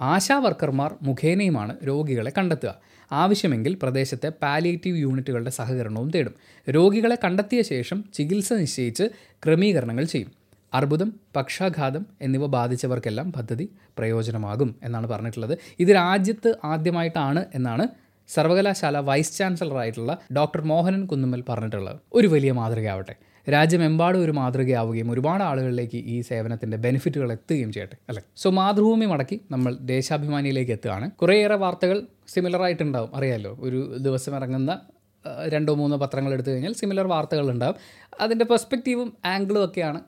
ആശാ വർക്കർമാർ മുഖേനയുമാണ് രോഗികളെ കണ്ടെത്തുക. ആവശ്യമെങ്കിൽ പ്രദേശത്തെ പാലിയേറ്റീവ് യൂണിറ്റുകളുടെ സഹകരണവും തേടും. രോഗികളെ കണ്ടെത്തിയ ശേഷം ചികിത്സ നിശ്ചയിച്ച് ക്രമീകരണങ്ങൾ ചെയ്യും. അർബുദം പക്ഷാഘാതം എന്നിവ ബാധിച്ചവർക്കെല്ലാം പദ്ധതി പ്രയോജനമാകും എന്നാണ് പറഞ്ഞിട്ടുള്ളത്. ഇത് രാജ്യത്ത് ആദ്യമായിട്ടാണ് എന്നാണ് സർവകലാശാല വൈസ് ചാൻസലറായിട്ടുള്ള ഡോക്ടർ മോഹനൻ കുന്നുമ്മൽ പറഞ്ഞിട്ടുള്ളത്. ഒരു വലിയ മാതൃകയാവട്ടെ. രാജ്യമെമ്പാടും ഒരു മാതൃകയാവുകയും ഒരുപാട് ആളുകളിലേക്ക് ഈ സേവനത്തിന്റെ ബെനിഫിറ്റുകൾ എത്തുകയും ചെയ്യട്ടെ അല്ലേ? സോ മാതൃഭൂമി മടക്കി നമ്മൾ ദേശാഭിമാനിയിലേക്ക് എത്തുകയാണ്. കുറേയേറെ വാർത്തകൾ സിമിലർ ആയിട്ടുണ്ടാവും അറിയാമല്ലോ ഒരു ദിവസം ഇറങ്ങുന്ന രണ്ടോ മൂന്നോ പത്രങ്ങൾ എടുത്തു കഴിഞ്ഞാൽ സിമിലർ വാർത്തകൾ ഉണ്ടാവും. അതിന്റെ പെർസ്പെക്റ്റീവും ആംഗിളും ഒക്കെയാണ്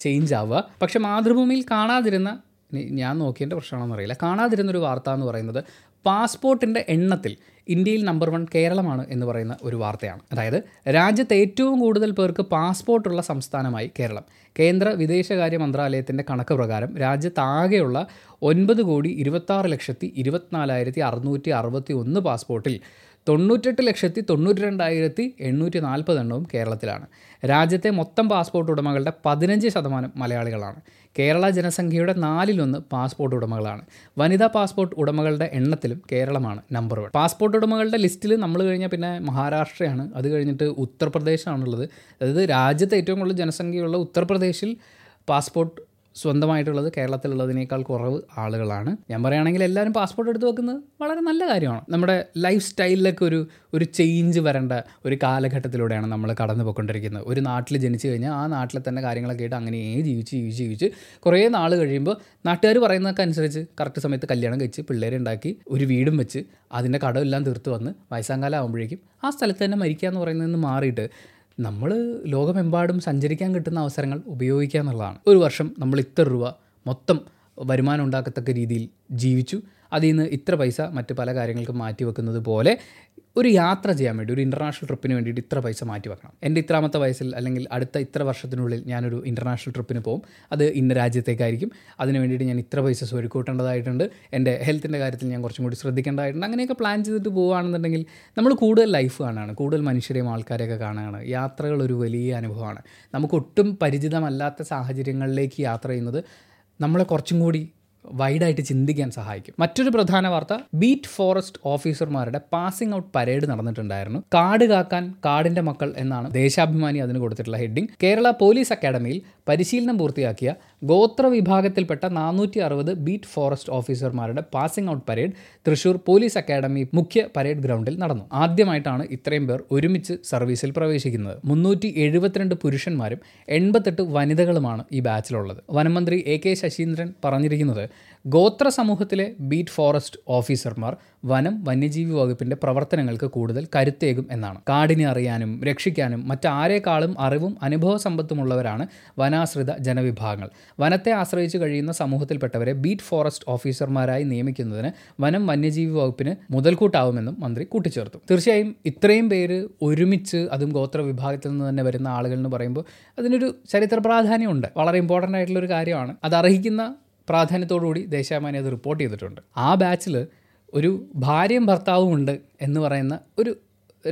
ചേഞ്ച് ആവുക. പക്ഷേ മാതൃഭൂമിയിൽ കാണാതിരുന്ന ഞാൻ നോക്കിയതിന്റെ പ്രശ്നമാണെന്ന് അറിയില്ല. കാണാതിരുന്നൊരു വാർത്ത എന്ന് പറയുന്നത് പാസ്പോർട്ടിന്റെ എണ്ണത്തിൽ ഇന്ത്യയിൽ നമ്പർ വൺ കേരളമാണ് എന്ന് പറയുന്ന ഒരു വാർത്തയാണ്. അതായത് രാജ്യത്ത് ഏറ്റവും കൂടുതൽ പേർക്ക് പാസ്പോർട്ടുള്ള സംസ്ഥാനമായി കേരളം. കേന്ദ്ര വിദേശകാര്യ മന്ത്രാലയത്തിന്റെ കണക്ക് പ്രകാരം രാജ്യത്താകെയുള്ള ഒൻപത് കോടി ഇരുപത്താറ് ലക്ഷത്തി ഇരുപത്തിനാലായിരത്തി അറുന്നൂറ്റി അറുപത്തി ഒന്ന് പാസ്പോർട്ടിൽ തൊണ്ണൂറ്റെട്ട് ലക്ഷത്തി തൊണ്ണൂറ്റി രണ്ടായിരത്തി എണ്ണൂറ്റി നാൽപ്പത് എണ്ണവും കേരളത്തിലാണ്. രാജ്യത്തെ മൊത്തം പാസ്പോർട്ട് ഉടമകളുടെ പതിനഞ്ച് ശതമാനം മലയാളികളാണ്. കേരള ജനസംഖ്യയുടെ നാലിലൊന്ന് പാസ്പോർട്ട് ഉടമകളാണ്. വനിതാ പാസ്പോർട്ട് ഉടമകളുടെ എണ്ണത്തിലും കേരളമാണ് നമ്പർ വൺ പാസ്പോർട്ട് ഉടമകളുടെ ലിസ്റ്റിൽ നമ്മൾ കഴിഞ്ഞാൽ പിന്നെ മഹാരാഷ്ട്രയാണ്. അത് കഴിഞ്ഞിട്ട് ഉത്തർപ്രദേശാണുള്ളത്. അതായത് രാജ്യത്തെ ഏറ്റവും കൂടുതൽ ജനസംഖ്യയുള്ള ഉത്തർപ്രദേശിൽ പാസ്പോർട്ട് സ്വന്തമായിട്ടുള്ളത് കേരളത്തിലുള്ളതിനേക്കാൾ കുറവ് ആളുകളാണ്. ഞാൻ പറയുകയാണെങ്കിൽ എല്ലാവരും പാസ്പോർട്ട് എടുത്ത് വെക്കുന്നത് വളരെ നല്ല കാര്യമാണ്. നമ്മുടെ ലൈഫ് സ്റ്റൈലിലൊക്കെ ഒരു ഒരു ചേഞ്ച് വരേണ്ട ഒരു കാലഘട്ടത്തിലൂടെയാണ് നമ്മൾ കടന്നു പോയിക്കൊണ്ടിരിക്കുന്നത് ഒരു നാട്ടിൽ ജനിച്ചു കഴിഞ്ഞാൽ ആ നാട്ടിലെ തന്നെ കാര്യങ്ങളൊക്കെ ആയിട്ട് അങ്ങനെ ജീവിച്ച് ജീവിച്ച് ജീവിച്ച് കുറേ നാൾ കഴിയുമ്പോൾ നാട്ടുകാർ പറയുന്നതൊക്കെ അനുസരിച്ച് കറക്റ്റ് സമയത്ത് കല്യാണം കഴിച്ച് പിള്ളേരെ ഉണ്ടാക്കി ഒരു വീടും വെച്ച് അതിന്റെ കടമെല്ലാം തീർത്ത് വന്ന് വയസ്സാങ്കാലം ആകുമ്പോഴേക്കും ആ സ്ഥലത്ത് തന്നെ മരിക്കുക എന്ന് പറയുന്നതെന്ന് മാറിയിട്ട് നമ്മൾ ലോകമെമ്പാടും സഞ്ചരിക്കാൻ കിട്ടുന്ന അവസരങ്ങൾ ഉപയോഗിക്കുക എന്നുള്ളതാണ്. ഒരു വർഷം നമ്മൾ ഇത്ര രൂപ മൊത്തം വരുമാനം ഉണ്ടാക്കത്തക്ക രീതിയിൽ ജീവിച്ചു. അതിൽ നിന്ന് ഇത്ര പൈസ മറ്റ് പല കാര്യങ്ങൾക്കും മാറ്റി വെക്കുന്നത് പോലെ ഒരു യാത്ര ചെയ്യാൻ വേണ്ടി ഒരു ഇന്റർനാഷണൽ ട്രിപ്പിന് വേണ്ടിയിട്ട് ഇത്ര പൈസ മാറ്റി വെക്കണം. എന്റെ ഇത്രാമത്തെ വയസ്സിൽ അല്ലെങ്കിൽ അടുത്ത ഇത്ര വർഷത്തിനുള്ളിൽ ഞാനൊരു ഇന്റർനാഷണൽ ട്രിപ്പിന് പോകും. അത് ഇന്ന രാജ്യത്തേക്കായിരിക്കും. അതിന് വേണ്ടിയിട്ട് ഞാൻ ഇത്ര പൈസ സ്വരുക്കൂട്ടേണ്ടതായിട്ടുണ്ട്. എന്റെ ഹെൽത്തിന്റെ കാര്യത്തിൽ ഞാൻ കുറച്ചും കൂടി ശ്രദ്ധിക്കേണ്ടതായിട്ടുണ്ട്. അങ്ങനെയൊക്കെ പ്ലാൻ ചെയ്തിട്ട് പോവുകയാണെന്നുണ്ടെങ്കിൽ നമ്മൾ കൂടുതൽ ലൈഫ് കാണുകയാണ് കൂടുതൽ മനുഷ്യരെയും ആൾക്കാരെയൊക്കെ കാണുകയാണ് യാത്രകൾ ഒരു വലിയ അനുഭവമാണ്. നമുക്ക് ഒട്ടും പരിചിതമല്ലാത്ത സാഹചര്യങ്ങളിലേക്ക് യാത്ര ചെയ്യുന്നത് നമ്മളെ കുറച്ചും കൂടി വൈഡായിട്ട് ചിന്തിക്കാൻ സഹായിക്കും. മറ്റൊരു പ്രധാന വാർത്ത ബീറ്റ് ഫോറസ്റ്റ് ഓഫീസർമാരുടെ പാസിംഗ് ഔട്ട് പരേഡ് നടന്നിട്ടുണ്ടായിരുന്നു. കാട് കാക്കാൻ കാടിന്റെ മക്കൾ എന്നാണ് ദേശാഭിമാനി അതിന് കൊടുത്തിട്ടുള്ള ഹെഡിങ്. കേരള പോലീസ് അക്കാദമിയിൽ പരിശീലനം പൂർത്തിയാക്കിയ ഗോത്ര വിഭാഗത്തിൽപ്പെട്ട നാനൂറ്റി അറുപത് ബീറ്റ് ഫോറസ്റ്റ് ഓഫീസർമാരുടെ passing out parade Thrissur police academy മുഖ്യ പരേഡ് ഗ്രൗണ്ടിൽ നടന്നു. ആദ്യമായിട്ടാണ് ഇത്രയും പേർ ഒരുമിച്ച് സർവീസിൽ പ്രവേശിക്കുന്നത്. മുന്നൂറ്റി എഴുപത്തിരണ്ട് പുരുഷന്മാരും എൺപത്തെട്ട് വനിതകളുമാണ് ഈ ബാച്ചിലുള്ളത്. വനമന്ത്രി എ കെ ശശീന്ദ്രൻ പറഞ്ഞിരിക്കുന്നത് ഗോത്ര സമൂഹത്തിലെ ബീറ്റ് ഫോറസ്റ്റ് ഓഫീസർമാർ വനം വന്യജീവി വകുപ്പിന്റെ പ്രവർത്തനങ്ങൾക്ക് കൂടുതൽ കരുത്തേകും എന്നാണ്. കാടിനെ അറിയാനും രക്ഷിക്കാനും മറ്റാരേക്കാളും അറിവും അനുഭവ സമ്പത്തുമുള്ളവരാണ് വനാശ്രിത ജനവിഭാഗങ്ങൾ. വനത്തെ ആശ്രയിച്ച് കഴിയുന്ന സമൂഹത്തിൽപ്പെട്ടവരെ ബീറ്റ് ഫോറസ്റ്റ് ഓഫീസർമാരായി നിയമിക്കുന്നതിന് വനം വന്യജീവി വകുപ്പിന് മുതൽക്കൂട്ടാവുമെന്നും മന്ത്രി കൂട്ടിച്ചേർത്തു. തീർച്ചയായും ഇത്രയും പേര് ഒരുമിച്ച് അതും ഗോത്ര വിഭാഗത്തിൽ നിന്ന് തന്നെ വരുന്ന ആളുകൾ എന്ന് പറയുമ്പോൾ അതിനൊരു ചരിത്ര പ്രാധാന്യമുണ്ട്. വളരെ ഇമ്പോർട്ടന്റ് ആയിട്ടുള്ള ഒരു കാര്യമാണ്. അത് അർഹിക്കുന്ന പ്രാധാന്യത്തോടുകൂടി ദേശാമാനി അത് റിപ്പോർട്ട് ചെയ്തിട്ടുണ്ട്. ആ ബാച്ചിൽ ഒരു ഭാര്യയും ഭർത്താവും ഉണ്ട് എന്ന് പറയുന്ന ഒരു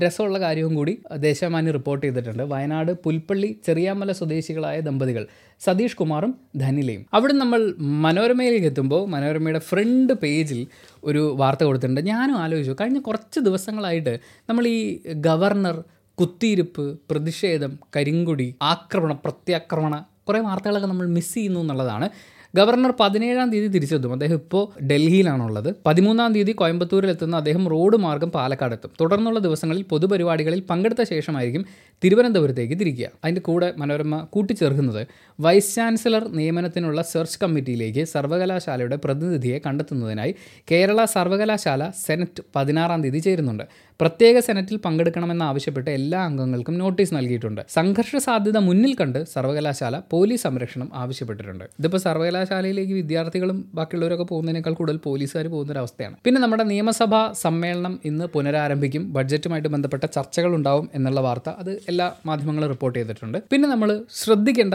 രസമുള്ള കാര്യവും കൂടി ദേശാമാന്യ റിപ്പോർട്ട് ചെയ്തിട്ടുണ്ട്. വയനാട് പുൽപ്പള്ളി ചെറിയാമല സ്വദേശികളായ ദമ്പതികൾ സതീഷ് കുമാറും ധനിലയും. അവിടെ നമ്മൾ മനോരമയിലേക്ക് എത്തുമ്പോൾ മനോരമയുടെ ഫ്രണ്ട് പേജിൽ ഒരു വാർത്ത കൊടുത്തിട്ടുണ്ട്. ഞാനും ആലോചിച്ചു കഴിഞ്ഞ കുറച്ച് ദിവസങ്ങളായിട്ട് നമ്മൾ ഈ ഗവർണർ കുത്തിയിരിപ്പ് പ്രതിഷേധം കരിങ്കുടി ആക്രമണം പ്രത്യാക്രമണ കുറേ വാർത്തകളൊക്കെ നമ്മൾ മിസ് ചെയ്യുന്നു എന്നുള്ളതാണ്. ഗവർണർ പതിനേഴാം തീയതി തിരിച്ചെത്തും. അദ്ദേഹം ഇപ്പോൾ ഡൽഹിയിലാണുള്ളത്. പതിമൂന്നാം തീയതി കോയമ്പത്തൂരിൽ എത്തുന്ന അദ്ദേഹം റോഡ് മാർഗം പാലക്കാട് എത്തും തുടർന്നുള്ള ദിവസങ്ങളിൽ പൊതുപരിപാടികളിൽ പങ്കെടുത്ത ശേഷമായിരിക്കും തിരുവനന്തപുരത്തേക്ക് തിരിക്കുക. അതിന്റെ കൂടെ മനോരമ കൂട്ടിച്ചേർക്കുന്നത് വൈസ് ചാൻസലർ നിയമനത്തിനുള്ള സെർച്ച് കമ്മിറ്റിയിലേക്ക് സർവകലാശാലയുടെ പ്രതിനിധിയെ കണ്ടെത്തുന്നതിനായി കേരള സർവകലാശാല സെനറ്റ് പതിനാറാം തീയതി ചേരുന്നുണ്ട്. പ്രത്യേക സെനറ്റിൽ പങ്കെടുക്കണമെന്നാവശ്യപ്പെട്ട് എല്ലാ അംഗങ്ങൾക്കും നോട്ടീസ് നൽകിയിട്ടുണ്ട്. സംഘർഷ സാധ്യത മുന്നിൽ കണ്ട് സർവകലാശാല പോലീസ് സംരക്ഷണം ആവശ്യപ്പെട്ടിട്ടുണ്ട്. ഇതിപ്പോൾ സർവകലാശാലയിലേക്ക് വിദ്യാർത്ഥികളും ബാക്കിയുള്ളവരൊക്കെ പോകുന്നതിനേക്കാൾ കൂടുതൽ പോലീസുകാർ പോകുന്ന ഒരു അവസ്ഥയാണ് പിന്നെ നമ്മുടെ നിയമസഭാ സമ്മേളനം ഇന്ന് പുനരാരംഭിക്കും. ബഡ്ജറ്റുമായിട്ട് ബന്ധപ്പെട്ട ചർച്ചകൾ ഉണ്ടാവും എന്നുള്ള വാർത്ത അത് എല്ലാ മാധ്യമങ്ങളും റിപ്പോർട്ട് ചെയ്തിട്ടുണ്ട്. പിന്നെ നമ്മൾ ശ്രദ്ധിക്കേണ്ട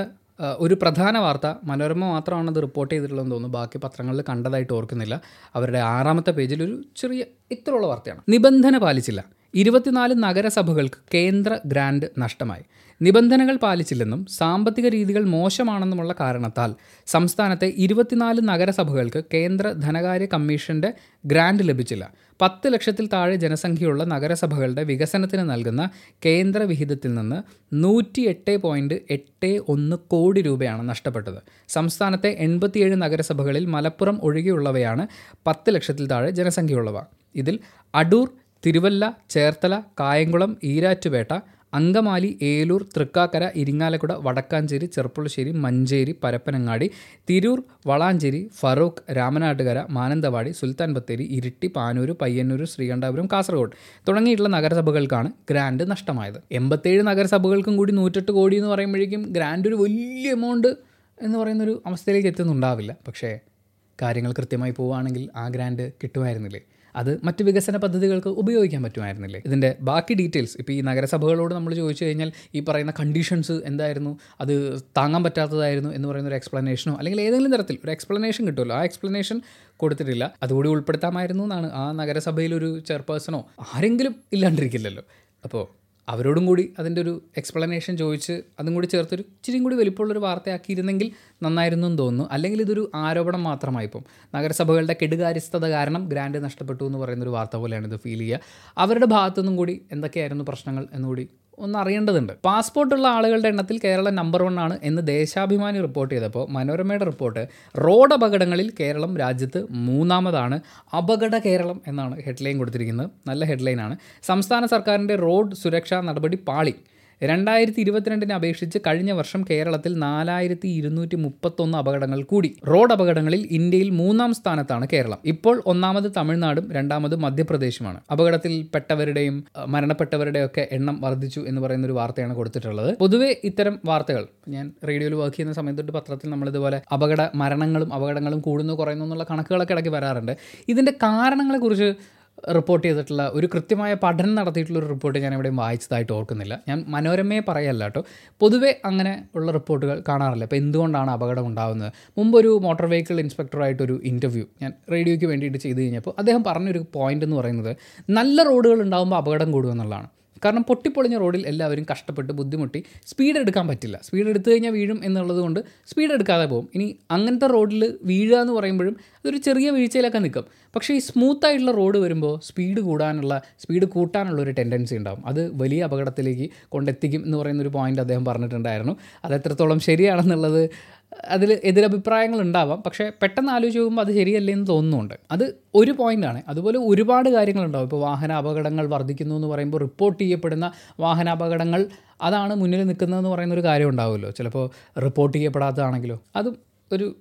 ഒരു പ്രധാന വാർത്ത മനോരമ മാത്രമാണ് അത് റിപ്പോർട്ട് ചെയ്തിട്ടുള്ളതെന്ന് തോന്നുന്നു. ബാക്കി പത്രങ്ങളിൽ കണ്ടതായിട്ട് ഓർക്കുന്നില്ല. അവരുടെ ആറാമത്തെ പേജിൽ ഒരു ചെറിയ ഇത്രയുള്ള വാർത്തയാണ്. നിബന്ധന പാലിച്ചില്ല. ഇരുപത്തിനാല് നഗരസഭകൾക്ക് കേന്ദ്ര ഗ്രാൻഡ് നഷ്ടമായി. നിബന്ധനകൾ പാലിച്ചില്ലെന്നും സാമ്പത്തിക രീതികൾ മോശമാണെന്നുമുള്ള കാരണത്താൽ സംസ്ഥാനത്തെ ഇരുപത്തിനാല് നഗരസഭകൾക്ക് കേന്ദ്ര ധനകാര്യ കമ്മീഷന്റെ ഗ്രാൻഡ് ലഭിച്ചില്ല. പത്ത് ലക്ഷത്തിൽ താഴെ ജനസംഖ്യയുള്ള നഗരസഭകളുടെ വികസനത്തിന് നൽകുന്ന കേന്ദ്ര വിഹിതത്തിൽ നിന്ന് നൂറ്റി എട്ട് പോയിന്റ് എട്ട് ഒന്ന് കോടി രൂപയാണ് നഷ്ടപ്പെട്ടത്. സംസ്ഥാനത്തെ എൺപത്തിയേഴ് നഗരസഭകളിൽ മലപ്പുറം ഒഴികെയുള്ളവയാണ് പത്ത് ലക്ഷത്തിൽ താഴെ ജനസംഖ്യയുള്ളവ. ഇതിൽ അടൂർ തിരുവല്ല ചേർത്തല കായംകുളം ഈരാറ്റുപേട്ട അങ്കമാലി ഏലൂർ തൃക്കാക്കര ഇരിങ്ങാലക്കുട വടക്കാഞ്ചേരി ചെറുപ്പുളശ്ശേരി മഞ്ചേരി പരപ്പനങ്ങാടി തിരൂർ വളാഞ്ചേരി ഫറൂഖ് രാമനാട്ടുകര മാനന്തവാടി സുൽത്താൻ ബത്തേരി ഇരിട്ടി പാനൂർ പയ്യന്നൂർ ശ്രീകണ്ഠാപുരം കാസർഗോഡ്. തുടങ്ങിയിട്ടുള്ള നഗരസഭകൾക്കാണ് ഗ്രാൻഡ് നഷ്ടമായത്. എൺപത്തേഴ് നഗരസഭകൾക്കും കൂടി നൂറ്റെട്ട് കോടി എന്ന് പറയുമ്പോഴേക്കും ഗ്രാൻഡ് ഒരു വലിയ എമൗണ്ട് എന്ന് പറയുന്നൊരു അവസ്ഥയിലേക്ക് എത്തുന്നുണ്ടാവില്ല. പക്ഷേ കാര്യങ്ങൾ കൃത്യമായി പോവുകയാണെങ്കിൽ ആ ഗ്രാൻഡ് കിട്ടുമായിരുന്നില്ലേ? അത് മറ്റ് വികസന പദ്ധതികൾക്ക് ഉപയോഗിക്കാൻ പറ്റുമായിരുന്നില്ലേ? ഇതിന്റെ ബാക്കി ഡീറ്റെയിൽസ് ഇപ്പോൾ ഈ നഗരസഭകളോട് നമ്മൾ ചോദിച്ചു കഴിഞ്ഞാൽ ഈ പറയുന്ന കണ്ടീഷൻസ് എന്തായിരുന്നു? അത് താങ്ങാൻ പറ്റാത്തതായിരുന്നു എന്ന് പറയുന്ന ഒരു എക്സ്പ്ലനേഷനോ അല്ലെങ്കിൽ ഏതെങ്കിലും തരത്തിൽ ഒരു എക്സ്പ്ലനേഷൻ കിട്ടുമല്ലോ? ആ എക്സ്പ്ലനേഷൻ കൊടുത്തിട്ടില്ല. അതുകൂടി ഉൾപ്പെടുത്താമായിരുന്നു എന്നാണ് ആ നഗരസഭയിലൊരു ചെയർപേഴ്സണോ ആരെങ്കിലും ഇല്ലാണ്ടിരിക്കില്ലല്ലോ. അപ്പോൾ അവരോടും കൂടി അതിന്റെ ഒരു എക്സ്പ്ലനേഷൻ ചോദിച്ച് അതും കൂടി ചേർത്തൊരു ഇച്ചിരിയും കൂടി വലിപ്പമുള്ളൊരു വാർത്തയാക്കിയിരുന്നെങ്കിൽ നന്നായിരുന്നു എന്ന് തോന്നുന്നു. അല്ലെങ്കിൽ ഇതൊരു ആരോപണം മാത്രമായി മാത്രമായിപ്പം നഗരസഭകളുടെ കെടുകാര്യസ്ഥത കാരണം ഗ്രാൻഡ് നഷ്ടപ്പെട്ടു എന്ന് പറയുന്നൊരു വാർത്ത പോലെയാണ് ഇത് ഫീൽ ചെയ്യുക. അവരുടെ ഭാഗത്തുനിന്നും കൂടി എന്തൊക്കെയായിരുന്നു പ്രശ്നങ്ങൾ എന്നുകൂടി ഒന്ന് അറിയേണ്ടതുണ്ട് പാസ്പോർട്ടുള്ള ആളുകളുടെ എണ്ണത്തിൽ കേരളം നമ്പർ വൺ ആണ് എന്ന് ദേശാഭിമാനി റിപ്പോർട്ട് ചെയ്തപ്പോൾ മനോരമയുടെ റിപ്പോർട്ട് റോഡ് അപകടങ്ങളിൽ കേരളം രാജ്യത്ത് മൂന്നാമതാണ്. അപകട കേരളം എന്നാണ് ഹെഡ്ലൈൻ കൊടുത്തിരിക്കുന്നത്. നല്ല ഹെഡ്ലൈനാണ് സംസ്ഥാന സർക്കാരിന്റെ റോഡ് സുരക്ഷാ നടപടി പാളി. രണ്ടായിരത്തി ഇരുപത്തിരണ്ടിനെ അപേക്ഷിച്ച് കഴിഞ്ഞ വർഷം കേരളത്തിൽ നാലായിരത്തി ഇരുന്നൂറ്റി മുപ്പത്തൊന്ന് അപകടങ്ങൾ കൂടി. റോഡ് അപകടങ്ങളിൽ ഇന്ത്യയിൽ മൂന്നാം സ്ഥാനത്താണ് കേരളം. ഇപ്പോൾ ഒന്നാമത് തമിഴ്നാടും രണ്ടാമത് മധ്യപ്രദേശുമാണ്. അപകടത്തിൽപ്പെട്ടവരുടെയും മരണപ്പെട്ടവരുടെയും മരണപ്പെട്ടവരുടെയൊക്കെ എണ്ണം വർദ്ധിച്ചു എന്ന് പറയുന്ന ഒരു വാർത്തയാണ് കൊടുത്തിട്ടുള്ളത്. പൊതുവെ ഇത്തരം വാർത്തകൾ ഞാൻ റേഡിയോയിൽ വർക്ക് ചെയ്യുന്ന സമയത്തൊട്ട് പത്രത്തിൽ നമ്മൾ ഇതുപോലെ അപകട മരണങ്ങളും അപകടങ്ങളും കൂടുന്നു കുറയുന്നു എന്നുള്ള കണക്കുകളൊക്കെ ഇടയ്ക്ക് വരാറുണ്ട്. ഇതിന്റെ കാരണങ്ങളെക്കുറിച്ച് റിപ്പോർട്ട് ചെയ്തിട്ടുള്ള ഒരു കൃത്യമായ പഠനം നടത്തിയിട്ടുള്ള ഒരു റിപ്പോർട്ട് ഞാൻ എവിടെയും വായിച്ചതായിട്ട് ഓർക്കുന്നില്ല. ഞാൻ മനോരമയെ പറയല്ല കേട്ടോ. പൊതുവേ അങ്ങനെ ഉള്ള റിപ്പോർട്ടുകൾ കാണാറില്ല. അപ്പോൾ എന്തുകൊണ്ടാണ് അപകടം ഉണ്ടാകുന്നത് മുമ്പ് ഒരു മോട്ടോർ വെഹിക്കിൾ ഇൻസ്പെക്ടറായിട്ടൊരു ഇന്റർവ്യൂ ഞാൻ റേഡിയോയ്ക്ക് വേണ്ടിയിട്ട് ചെയ്ത് കഴിഞ്ഞപ്പോൾ അദ്ദേഹം പറഞ്ഞൊരു പോയിന്റ് എന്ന് പറയുന്നത് നല്ല റോഡുകൾ ഉണ്ടാകുമ്പോൾ അപകടം കൂടുമെന്നുള്ളതാണ് കാരണം പൊട്ടിപ്പൊളിഞ്ഞ റോഡിൽ എല്ലാവരും കഷ്ടപ്പെട്ട് ബുദ്ധിമുട്ടി സ്പീഡ് എടുക്കാൻ പറ്റില്ല. സ്പീഡ് എടുത്തു കഴിഞ്ഞാൽ വീഴും എന്നുള്ളത് കൊണ്ട് സ്പീഡ് എടുക്കാതെ പോകും. ഇനി അങ്ങനത്തെ റോഡിൽ വീഴുക എന്ന് പറയുമ്പോഴും അതൊരു ചെറിയ വീഴ്ചയിലൊക്കെ നിൽക്കും. പക്ഷേ ഈ സ്മൂത്ത് ആയിട്ടുള്ള റോഡ് വരുമ്പോൾ സ്പീഡ് കൂടാനുള്ള സ്പീഡ് കൂട്ടാനുള്ള ഒരു ടെൻഡൻസി ഉണ്ടാകും അത് വലിയ അപകടത്തിലേക്ക് കൊണ്ടെത്തിക്കും എന്ന് പറയുന്ന ഒരു പോയിന്റ് അദ്ദേഹം പറഞ്ഞിട്ടുണ്ടായിരുന്നു. അത് എത്രത്തോളം ശരിയാണെന്നുള്ളത് അതിൽ എതിരഭിപ്രായങ്ങൾ ഉണ്ടാവാം. പക്ഷേ പെട്ടെന്ന് ആലോചിച്ച് നോക്കുമ്പോൾ അത് ശരിയല്ലേ എന്ന് തോന്നുന്നുണ്ട്. അത് ഒരു പോയിന്റാണ് അതുപോലെ ഒരുപാട് കാര്യങ്ങളുണ്ടാവും ഇപ്പോൾ വാഹന അപകടങ്ങൾ വർദ്ധിക്കുന്നു എന്ന് പറയുമ്പോൾ റിപ്പോർട്ട് ചെയ്യപ്പെടുന്ന വാഹന അപകടങ്ങൾ അതാണ് മുന്നിൽ നിൽക്കുന്നതെന്ന് പറയുന്ന ഒരു കാര്യം ഉണ്ടാവുമല്ലോ. ചിലപ്പോൾ റിപ്പോർട്ട് ചെയ്യപ്പെടാത്തതാണെങ്കിലോ. അതും ഒരു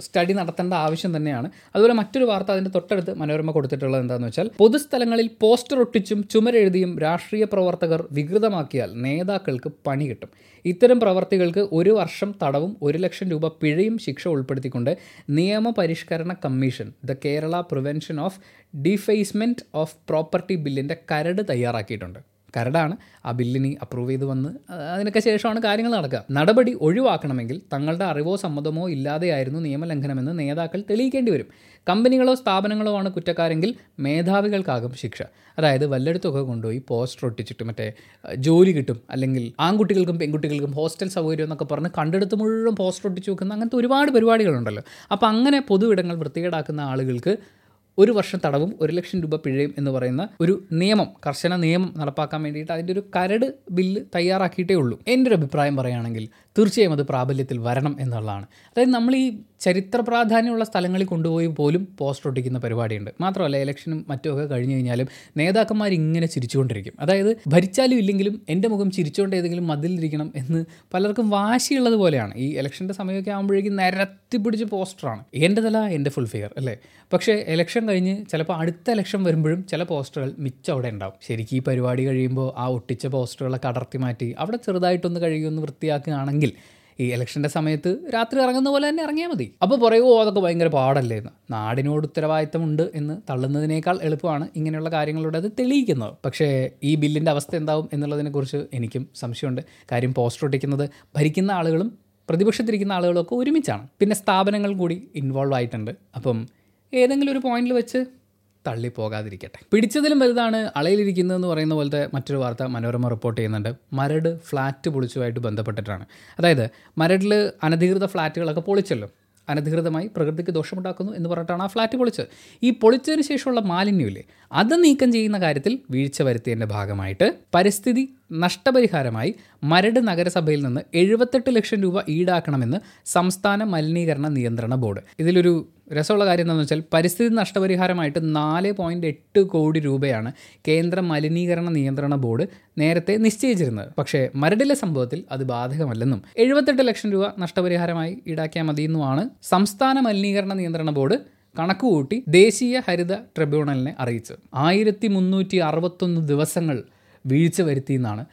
സ്റ്റഡി നടത്തേണ്ട ആവശ്യം തന്നെയാണ്. അതുപോലെ മറ്റൊരു വാർത്ത അതിന്റെ തൊട്ടടുത്ത് മനോരമ കൊടുത്തിട്ടുള്ളത് എന്താണെന്ന് വെച്ചാൽ പൊതുസ്ഥലങ്ങളിൽ പോസ്റ്റർ ഒട്ടിച്ചും ചുമരെഴുതിയും രാഷ്ട്രീയ പ്രവർത്തകർ വികൃതമാക്കിയാൽ നേതാക്കൾക്ക് പണി കിട്ടും. ഇത്തരം പ്രവർത്തികൾക്ക് ഒരു വർഷം തടവും ഒരു ലക്ഷം രൂപ പിഴയും ശിക്ഷ ഉൾപ്പെടുത്തിക്കൊണ്ട് നിയമപരിഷ്കരണ commission the Kerala prevention of defacement of property ബില്ലിന്റെ കരട് തയ്യാറാക്കിയിട്ടുണ്ട്. കരടാണ് ആ ബില്ലിന് അപ്രൂവ് ചെയ്ത് വന്ന് അതിനൊക്കെ ശേഷമാണ് കാര്യങ്ങൾ നടക്കുക. നടപടി ഒഴിവാക്കണമെങ്കിൽ തങ്ങളുടെ അറിവോ സമ്മതമോ ഇല്ലാതെയായിരുന്നു നിയമലംഘനമെന്ന് നേതാക്കൾ തെളിയിക്കേണ്ടി വരും. കമ്പനികളോ സ്ഥാപനങ്ങളോ ആണ് കുറ്റക്കാരെങ്കിൽ മേധാവികൾക്കാകും ശിക്ഷ. അതായത് വല്ലയിടത്തൊക്കെ കൊണ്ടുപോയി പോസ്റ്റർ ഒട്ടിച്ചിട്ട് മറ്റേ ജോലി കിട്ടും. അല്ലെങ്കിൽ ആൺകുട്ടികൾക്കും പെൺകുട്ടികൾക്കും ഹോസ്റ്റൽ സൗകര്യം എന്നൊക്കെ പറഞ്ഞ് കണ്ടെടുത്ത് മുഴുവൻ പോസ്റ്റർ ഒട്ടിച്ച് വെക്കുന്ന അങ്ങനത്തെ ഒരുപാട് പരിപാടികളുണ്ടല്ലോ. അപ്പോൾ അങ്ങനെ പൊതു ഇടങ്ങൾ വൃത്തികേടാക്കുന്ന ആളുകൾക്ക് ഒരു വർഷം തടവും ഒരു ലക്ഷം രൂപ പിഴയും എന്ന് പറയുന്ന ഒരു നിയമം കർശന നിയമം നടപ്പാക്കാൻ വേണ്ടിയിട്ട് അതിന്റെ ഒരു കരട് ബില്ല് തയ്യാറാക്കിയിട്ടേ ഉള്ളൂ. എന്റെ ഒരു അഭിപ്രായം പറയുകയാണെങ്കിൽ തീർച്ചയായും അത് പ്രാബല്യത്തിൽ വരണം എന്നുള്ളതാണ്. അതായത് നമ്മൾ ഈ ചരിത്ര പ്രാധാന്യമുള്ള സ്ഥലങ്ങളിൽ കൊണ്ടുപോയി പോലും പോസ്റ്റർ ഒട്ടിക്കുന്ന പരിപാടിയുണ്ട്. മാത്രമല്ല ഇലക്ഷനും മറ്റുമൊക്കെ കഴിഞ്ഞു കഴിഞ്ഞാലും നേതാക്കന്മാർ ഇങ്ങനെ ചിരിച്ചുകൊണ്ടിരിക്കും. അതായത് ഭരിച്ചാലും ഇല്ലെങ്കിലും എന്റെ മുഖം ചിരിച്ചുകൊണ്ട് ഏതെങ്കിലും മതിലിരിക്കണം എന്ന് പലർക്കും വാശിയുള്ളത് പോലെയാണ്. ഈ ഇലക്ഷന്റെ സമയമൊക്കെ ആകുമ്പോഴേക്കും നിരത്തി പിടിച്ച് പോസ്റ്ററാണ്. എന്റെ തല എന്റെ ഫുൾ ഫിയർ അല്ലേ? പക്ഷേ ഇലക്ഷൻ കഴിഞ്ഞ് ചിലപ്പോൾ അടുത്ത ഇലക്ഷൻ വരുമ്പോഴും ചില പോസ്റ്ററുകൾ മിച്ചം അവിടെ ഉണ്ടാവും. ശരിക്കും ഈ പരിപാടി കഴിയുമ്പോൾ ആ ഒട്ടിച്ച പോസ്റ്ററുകളൊക്കെ അടർത്തി മാറ്റി അവിടെ ചെറുതായിട്ടൊന്ന് കഴുകിയൊന്ന് വൃത്തിയാക്കുകയാണെങ്കിൽ ഈ ഇലക്ഷന്റെ സമയത്ത് രാത്രി ഇറങ്ങുന്ന പോലെ തന്നെ ഇറങ്ങിയാൽ മതി. അപ്പോൾ പറയുമോ അതൊക്കെ ഭയങ്കര പാടല്ലേ എന്ന്. നാടിനോട് ഉത്തരവാദിത്തമുണ്ട് എന്ന് തള്ളുന്നതിനേക്കാൾ എളുപ്പമാണ് ഇങ്ങനെയുള്ള കാര്യങ്ങളുടെ അത് തെളിയിക്കുന്നത്. പക്ഷേ ഈ ബില്ലിന്റെ അവസ്ഥ എന്താവും എന്നുള്ളതിനെക്കുറിച്ച് എനിക്കും സംശയമുണ്ട്. കാര്യം പോസ്റ്റർ ഒട്ടിക്കുന്നത് ഭരിക്കുന്ന ആളുകളും പ്രതിപക്ഷത്തിരിക്കുന്ന ആളുകളൊക്കെ ഒരുമിച്ചാണ്. പിന്നെ സ്ഥാപനങ്ങൾ കൂടി ഇൻവോൾവ് ആയിട്ടുണ്ട്. അപ്പം ഏതെങ്കിലും ഒരു പോയിന്റിൽ വെച്ച് തള്ളി പോകാതിരിക്കട്ടെ പിടിച്ചതിലും വലുതാണ് അളയിലിരിക്കുന്നതെന്ന് പറയുന്ന പോലത്തെ മറ്റൊരു വാർത്ത മനോരമ റിപ്പോർട്ട് ചെയ്യുന്നുണ്ട്. മരട് ഫ്ലാറ്റ് പൊളിച്ചുമായിട്ട് ബന്ധപ്പെട്ടിട്ടാണ്. അതായത് മരടിൽ അനധികൃത ഫ്ലാറ്റുകളൊക്കെ പൊളിച്ചല്ലോ. അനധികൃതമായി പ്രകൃതിക്ക് ദോഷമുണ്ടാക്കുന്നു എന്ന് പറഞ്ഞിട്ടാണ് ആ ഫ്ലാറ്റ് പൊളിച്ചത്. ഈ പൊളിച്ചതിന് ശേഷമുള്ള മാലിന്യമില്ലേ അത് നീക്കം ചെയ്യുന്ന കാര്യത്തിൽ വീഴ്ച വരുത്തിയതിന്റെ ഭാഗമായിട്ട് പരിസ്ഥിതി നഷ്ടപരിഹാരമായി മരട് നഗരസഭയിൽ നിന്ന് എഴുപത്തെട്ട് ലക്ഷം രൂപ ഈടാക്കണമെന്ന് സംസ്ഥാന മലിനീകരണ നിയന്ത്രണ ബോർഡ്. ഇതിലൊരു രസമുള്ള കാര്യം എന്താണെന്ന് വെച്ചാൽ പരിസ്ഥിതി നഷ്ടപരിഹാരമായിട്ട് നാല് പോയിന്റ് എട്ട് കോടി രൂപയാണ് കേന്ദ്ര മലിനീകരണ നിയന്ത്രണ ബോർഡ് നേരത്തെ നിശ്ചയിച്ചിരുന്നത്. പക്ഷേ മരടിലെ സംഭവത്തിൽ അത് ബാധകമല്ലെന്നും എഴുപത്തെട്ട് ലക്ഷം രൂപ നഷ്ടപരിഹാരമായി ഈടാക്കിയാൽ മതിയെന്നുമാണ് സംസ്ഥാന മലിനീകരണ നിയന്ത്രണ ബോർഡ് കണക്കുകൂട്ടി ദേശീയ ഹരിത ട്രിബ്യൂണലിനെ അറിയിച്ചത്. ആയിരത്തി മുന്നൂറ്റി അറുപത്തൊന്ന് ദിവസങ്ങൾ വീഴ്ച വരുത്തിയെന്നാണ്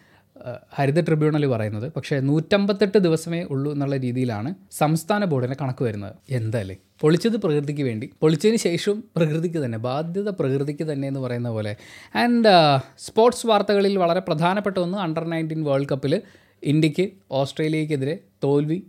ഹരിത ട്രിബ്യൂണൽ പറയുന്നത്. പക്ഷേ നൂറ്റമ്പത്തെട്ട് ദിവസമേ ഉള്ളൂ എന്നുള്ള രീതിയിലാണ് സംസ്ഥാന ബോർഡിന്റെ കണക്ക് വരുന്നത്. എന്തായാലും പൊളിച്ചത് പ്രകൃതിക്ക് വേണ്ടി. പൊളിച്ചതിന് ശേഷവും പ്രകൃതിക്ക് തന്നെ ബാധ്യത പ്രകൃതിക്ക് തന്നെ എന്ന് പറയുന്ന പോലെ. ആൻഡ് സ്പോർട്സ് വാർത്തകളിൽ വളരെ പ്രധാനപ്പെട്ട ഒന്ന് അണ്ടർ നയന്റീൻ വേൾഡ് കപ്പിൽ ഇന്ത്യയ്ക്ക് ഓസ്ട്രേലിയക്കെതിരെ തോൽവി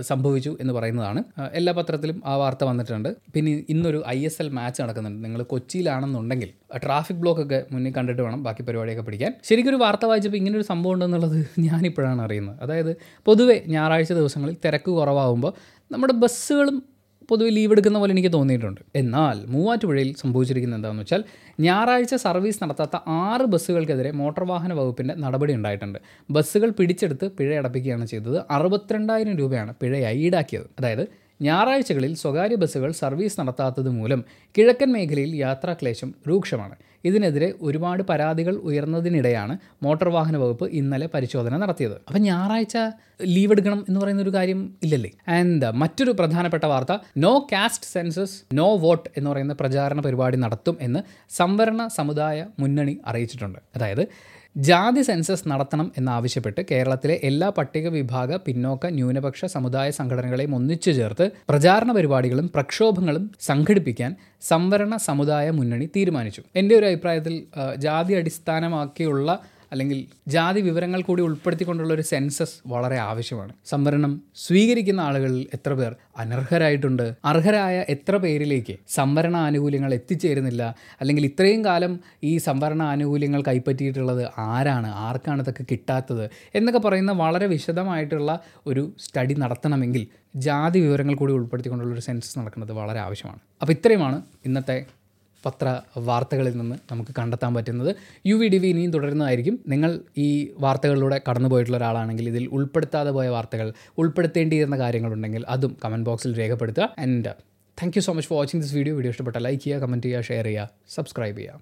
സംഭവിച്ചു എന്ന് പറയുന്നതാണ്. എല്ലാ പത്രത്തിലും ആ വാർത്ത വന്നിട്ടുണ്ട്. പിന്നെ ഇന്നൊരു ഐ എസ് എൽ മാച്ച് നടക്കുന്നുണ്ട്. നിങ്ങൾ കൊച്ചിയിലാണെന്നുണ്ടെങ്കിൽ ട്രാഫിക് ബ്ലോക്ക് ഒക്കെ മുന്നിൽ കണ്ടിട്ട് വേണം ബാക്കി പരിപാടിയൊക്കെ പിടിക്കാൻ. ശരിക്കും ഒരു വാർത്ത വായിച്ചപ്പോൾ ഇങ്ങനെ ഒരു സംഭവം ഉണ്ടെന്നുള്ളത് [laughs] ഞാനിപ്പോഴാണ് അറിയുന്നത്. അതായത് പൊതുവേ ഞായറാഴ്ച ദിവസങ്ങളിൽ തിരക്ക് കുറവാകുമ്പോൾ നമ്മുടെ ബസ്സുകളും പൊതുവെ ലീവ് എടുക്കുന്ന പോലെ എനിക്ക് തോന്നിയിട്ടുണ്ട്. എന്നാൽ മൂവാറ്റുപുഴയിൽ സംഭവിച്ചിരിക്കുന്നത് എന്താണെന്ന് വെച്ചാൽ ഞായറാഴ്ച സർവീസ് നടത്താത്ത ആറ് ബസ്സുകൾക്കെതിരെ മോട്ടോർ വാഹന വകുപ്പിന്റെ നടപടി ഉണ്ടായിട്ടുണ്ട്. ബസ്സുകൾ പിടിച്ചെടുത്ത് പിഴ അടപ്പിക്കുകയാണ് ചെയ്തത്. അറുപത്തിരണ്ടായിരം രൂപയാണ് പിഴയായി ഈടാക്കിയത്. അതായത് ഞായറാഴ്ചകളിൽ സ്വകാര്യ ബസ്സുകൾ സർവീസ് നടത്താത്തത് മൂലം കിഴക്കൻ മേഖലയിൽ യാത്രാക്ലേശം രൂക്ഷമാണ്. ഇതിനെതിരെ ഒരുപാട് പരാതികൾ ഉയർന്നതിനിടെയാണ് മോട്ടോർ വാഹന വകുപ്പ് ഇന്നലെ പരിശോധന നടത്തിയത്. അപ്പം ഞായറാഴ്ച ലീവ് എടുക്കണം എന്ന് പറയുന്ന ഒരു കാര്യം ഇല്ലല്ലേ? ആൻഡ് മറ്റൊരു പ്രധാനപ്പെട്ട വാർത്ത no caste census no vote എന്ന് പറയുന്ന പ്രചാരണ പരിപാടി നടത്തും എന്ന് സംവരണ സമുദായ മുന്നണി അറിയിച്ചിട്ടുണ്ട്. അതായത് ജാതി സെൻസസ് നടത്തണം എന്നാവശ്യപ്പെട്ട് കേരളത്തിലെ എല്ലാ പട്ടിക വിഭാഗ പിന്നോക്ക ന്യൂനപക്ഷ സമുദായ സംഘടനകളെയും ഒന്നിച്ചു ചേർത്ത് പ്രചാരണ പരിപാടികളും പ്രക്ഷോഭങ്ങളും സംഘടിപ്പിക്കാൻ സംവരണ സമുദായ മുന്നണി തീരുമാനിച്ചു. എന്റെ ഒരു അഭിപ്രായത്തിൽ ജാതി അടിസ്ഥാനമാക്കിയുള്ള അല്ലെങ്കിൽ ജാതി വിവരങ്ങൾ കൂടി ഉൾപ്പെടുത്തിക്കൊണ്ടുള്ള ഒരു സെൻസസ് വളരെ ആവശ്യമാണ്. സംവരണം സ്വീകരിക്കുന്ന ആളുകളിൽ എത്ര പേർ അനർഹരായിട്ടുണ്ട്? അർഹരായ എത്ര പേരിലേക്ക് സംവരണ ആനുകൂല്യങ്ങൾ എത്തിച്ചേരുന്നില്ല? അല്ലെങ്കിൽ ഇത്രയും കാലം ഈ സംവരണ ആനുകൂല്യങ്ങൾ കൈപ്പറ്റിയിട്ടുള്ളത് ആരാണ്? ആർക്കാണ് ഇതൊക്കെ കിട്ടാത്തത്? എന്നൊക്കെ പറയുന്ന വളരെ വിശദമായിട്ടുള്ള ഒരു സ്റ്റഡി നടത്തണമെങ്കിൽ ജാതി വിവരങ്ങൾ കൂടി ഉൾപ്പെടുത്തിക്കൊണ്ടുള്ള ഒരു സെൻസസ് നടക്കുന്നത് വളരെ ആവശ്യമാണ്. അപ്പോൾ ഇത്രയുമാണ് ഇന്നത്തെ പത്ര വാർത്തകളിൽ നിന്ന് നമുക്ക് കണ്ടെത്താൻ പറ്റുന്നത്. യു വി ഡി വി ഇനിയും തുടരുന്നതായിരിക്കും. നിങ്ങൾ ഈ വാർത്തകളിലൂടെ കടന്നുപോയിട്ടുള്ള ഒരാളാണെങ്കിൽ ഇതിൽ ഉൾപ്പെടുത്താതെ പോയ വാർത്തകൾ ഉൾപ്പെടുത്തേണ്ടിയിരുന്ന കാര്യങ്ങളുണ്ടെങ്കിൽ അതും കമന്റ് ബോക്സിൽ രേഖപ്പെടുത്തുക. And thank you so much for watching this video video ഇഷ്ടപ്പെട്ട ലൈക്ക് ചെയ്യുക കമന്റ് ചെയ്യുക ഷെയർ ചെയ്യുക സബ്സ്ക്രൈബ് ചെയ്യുക.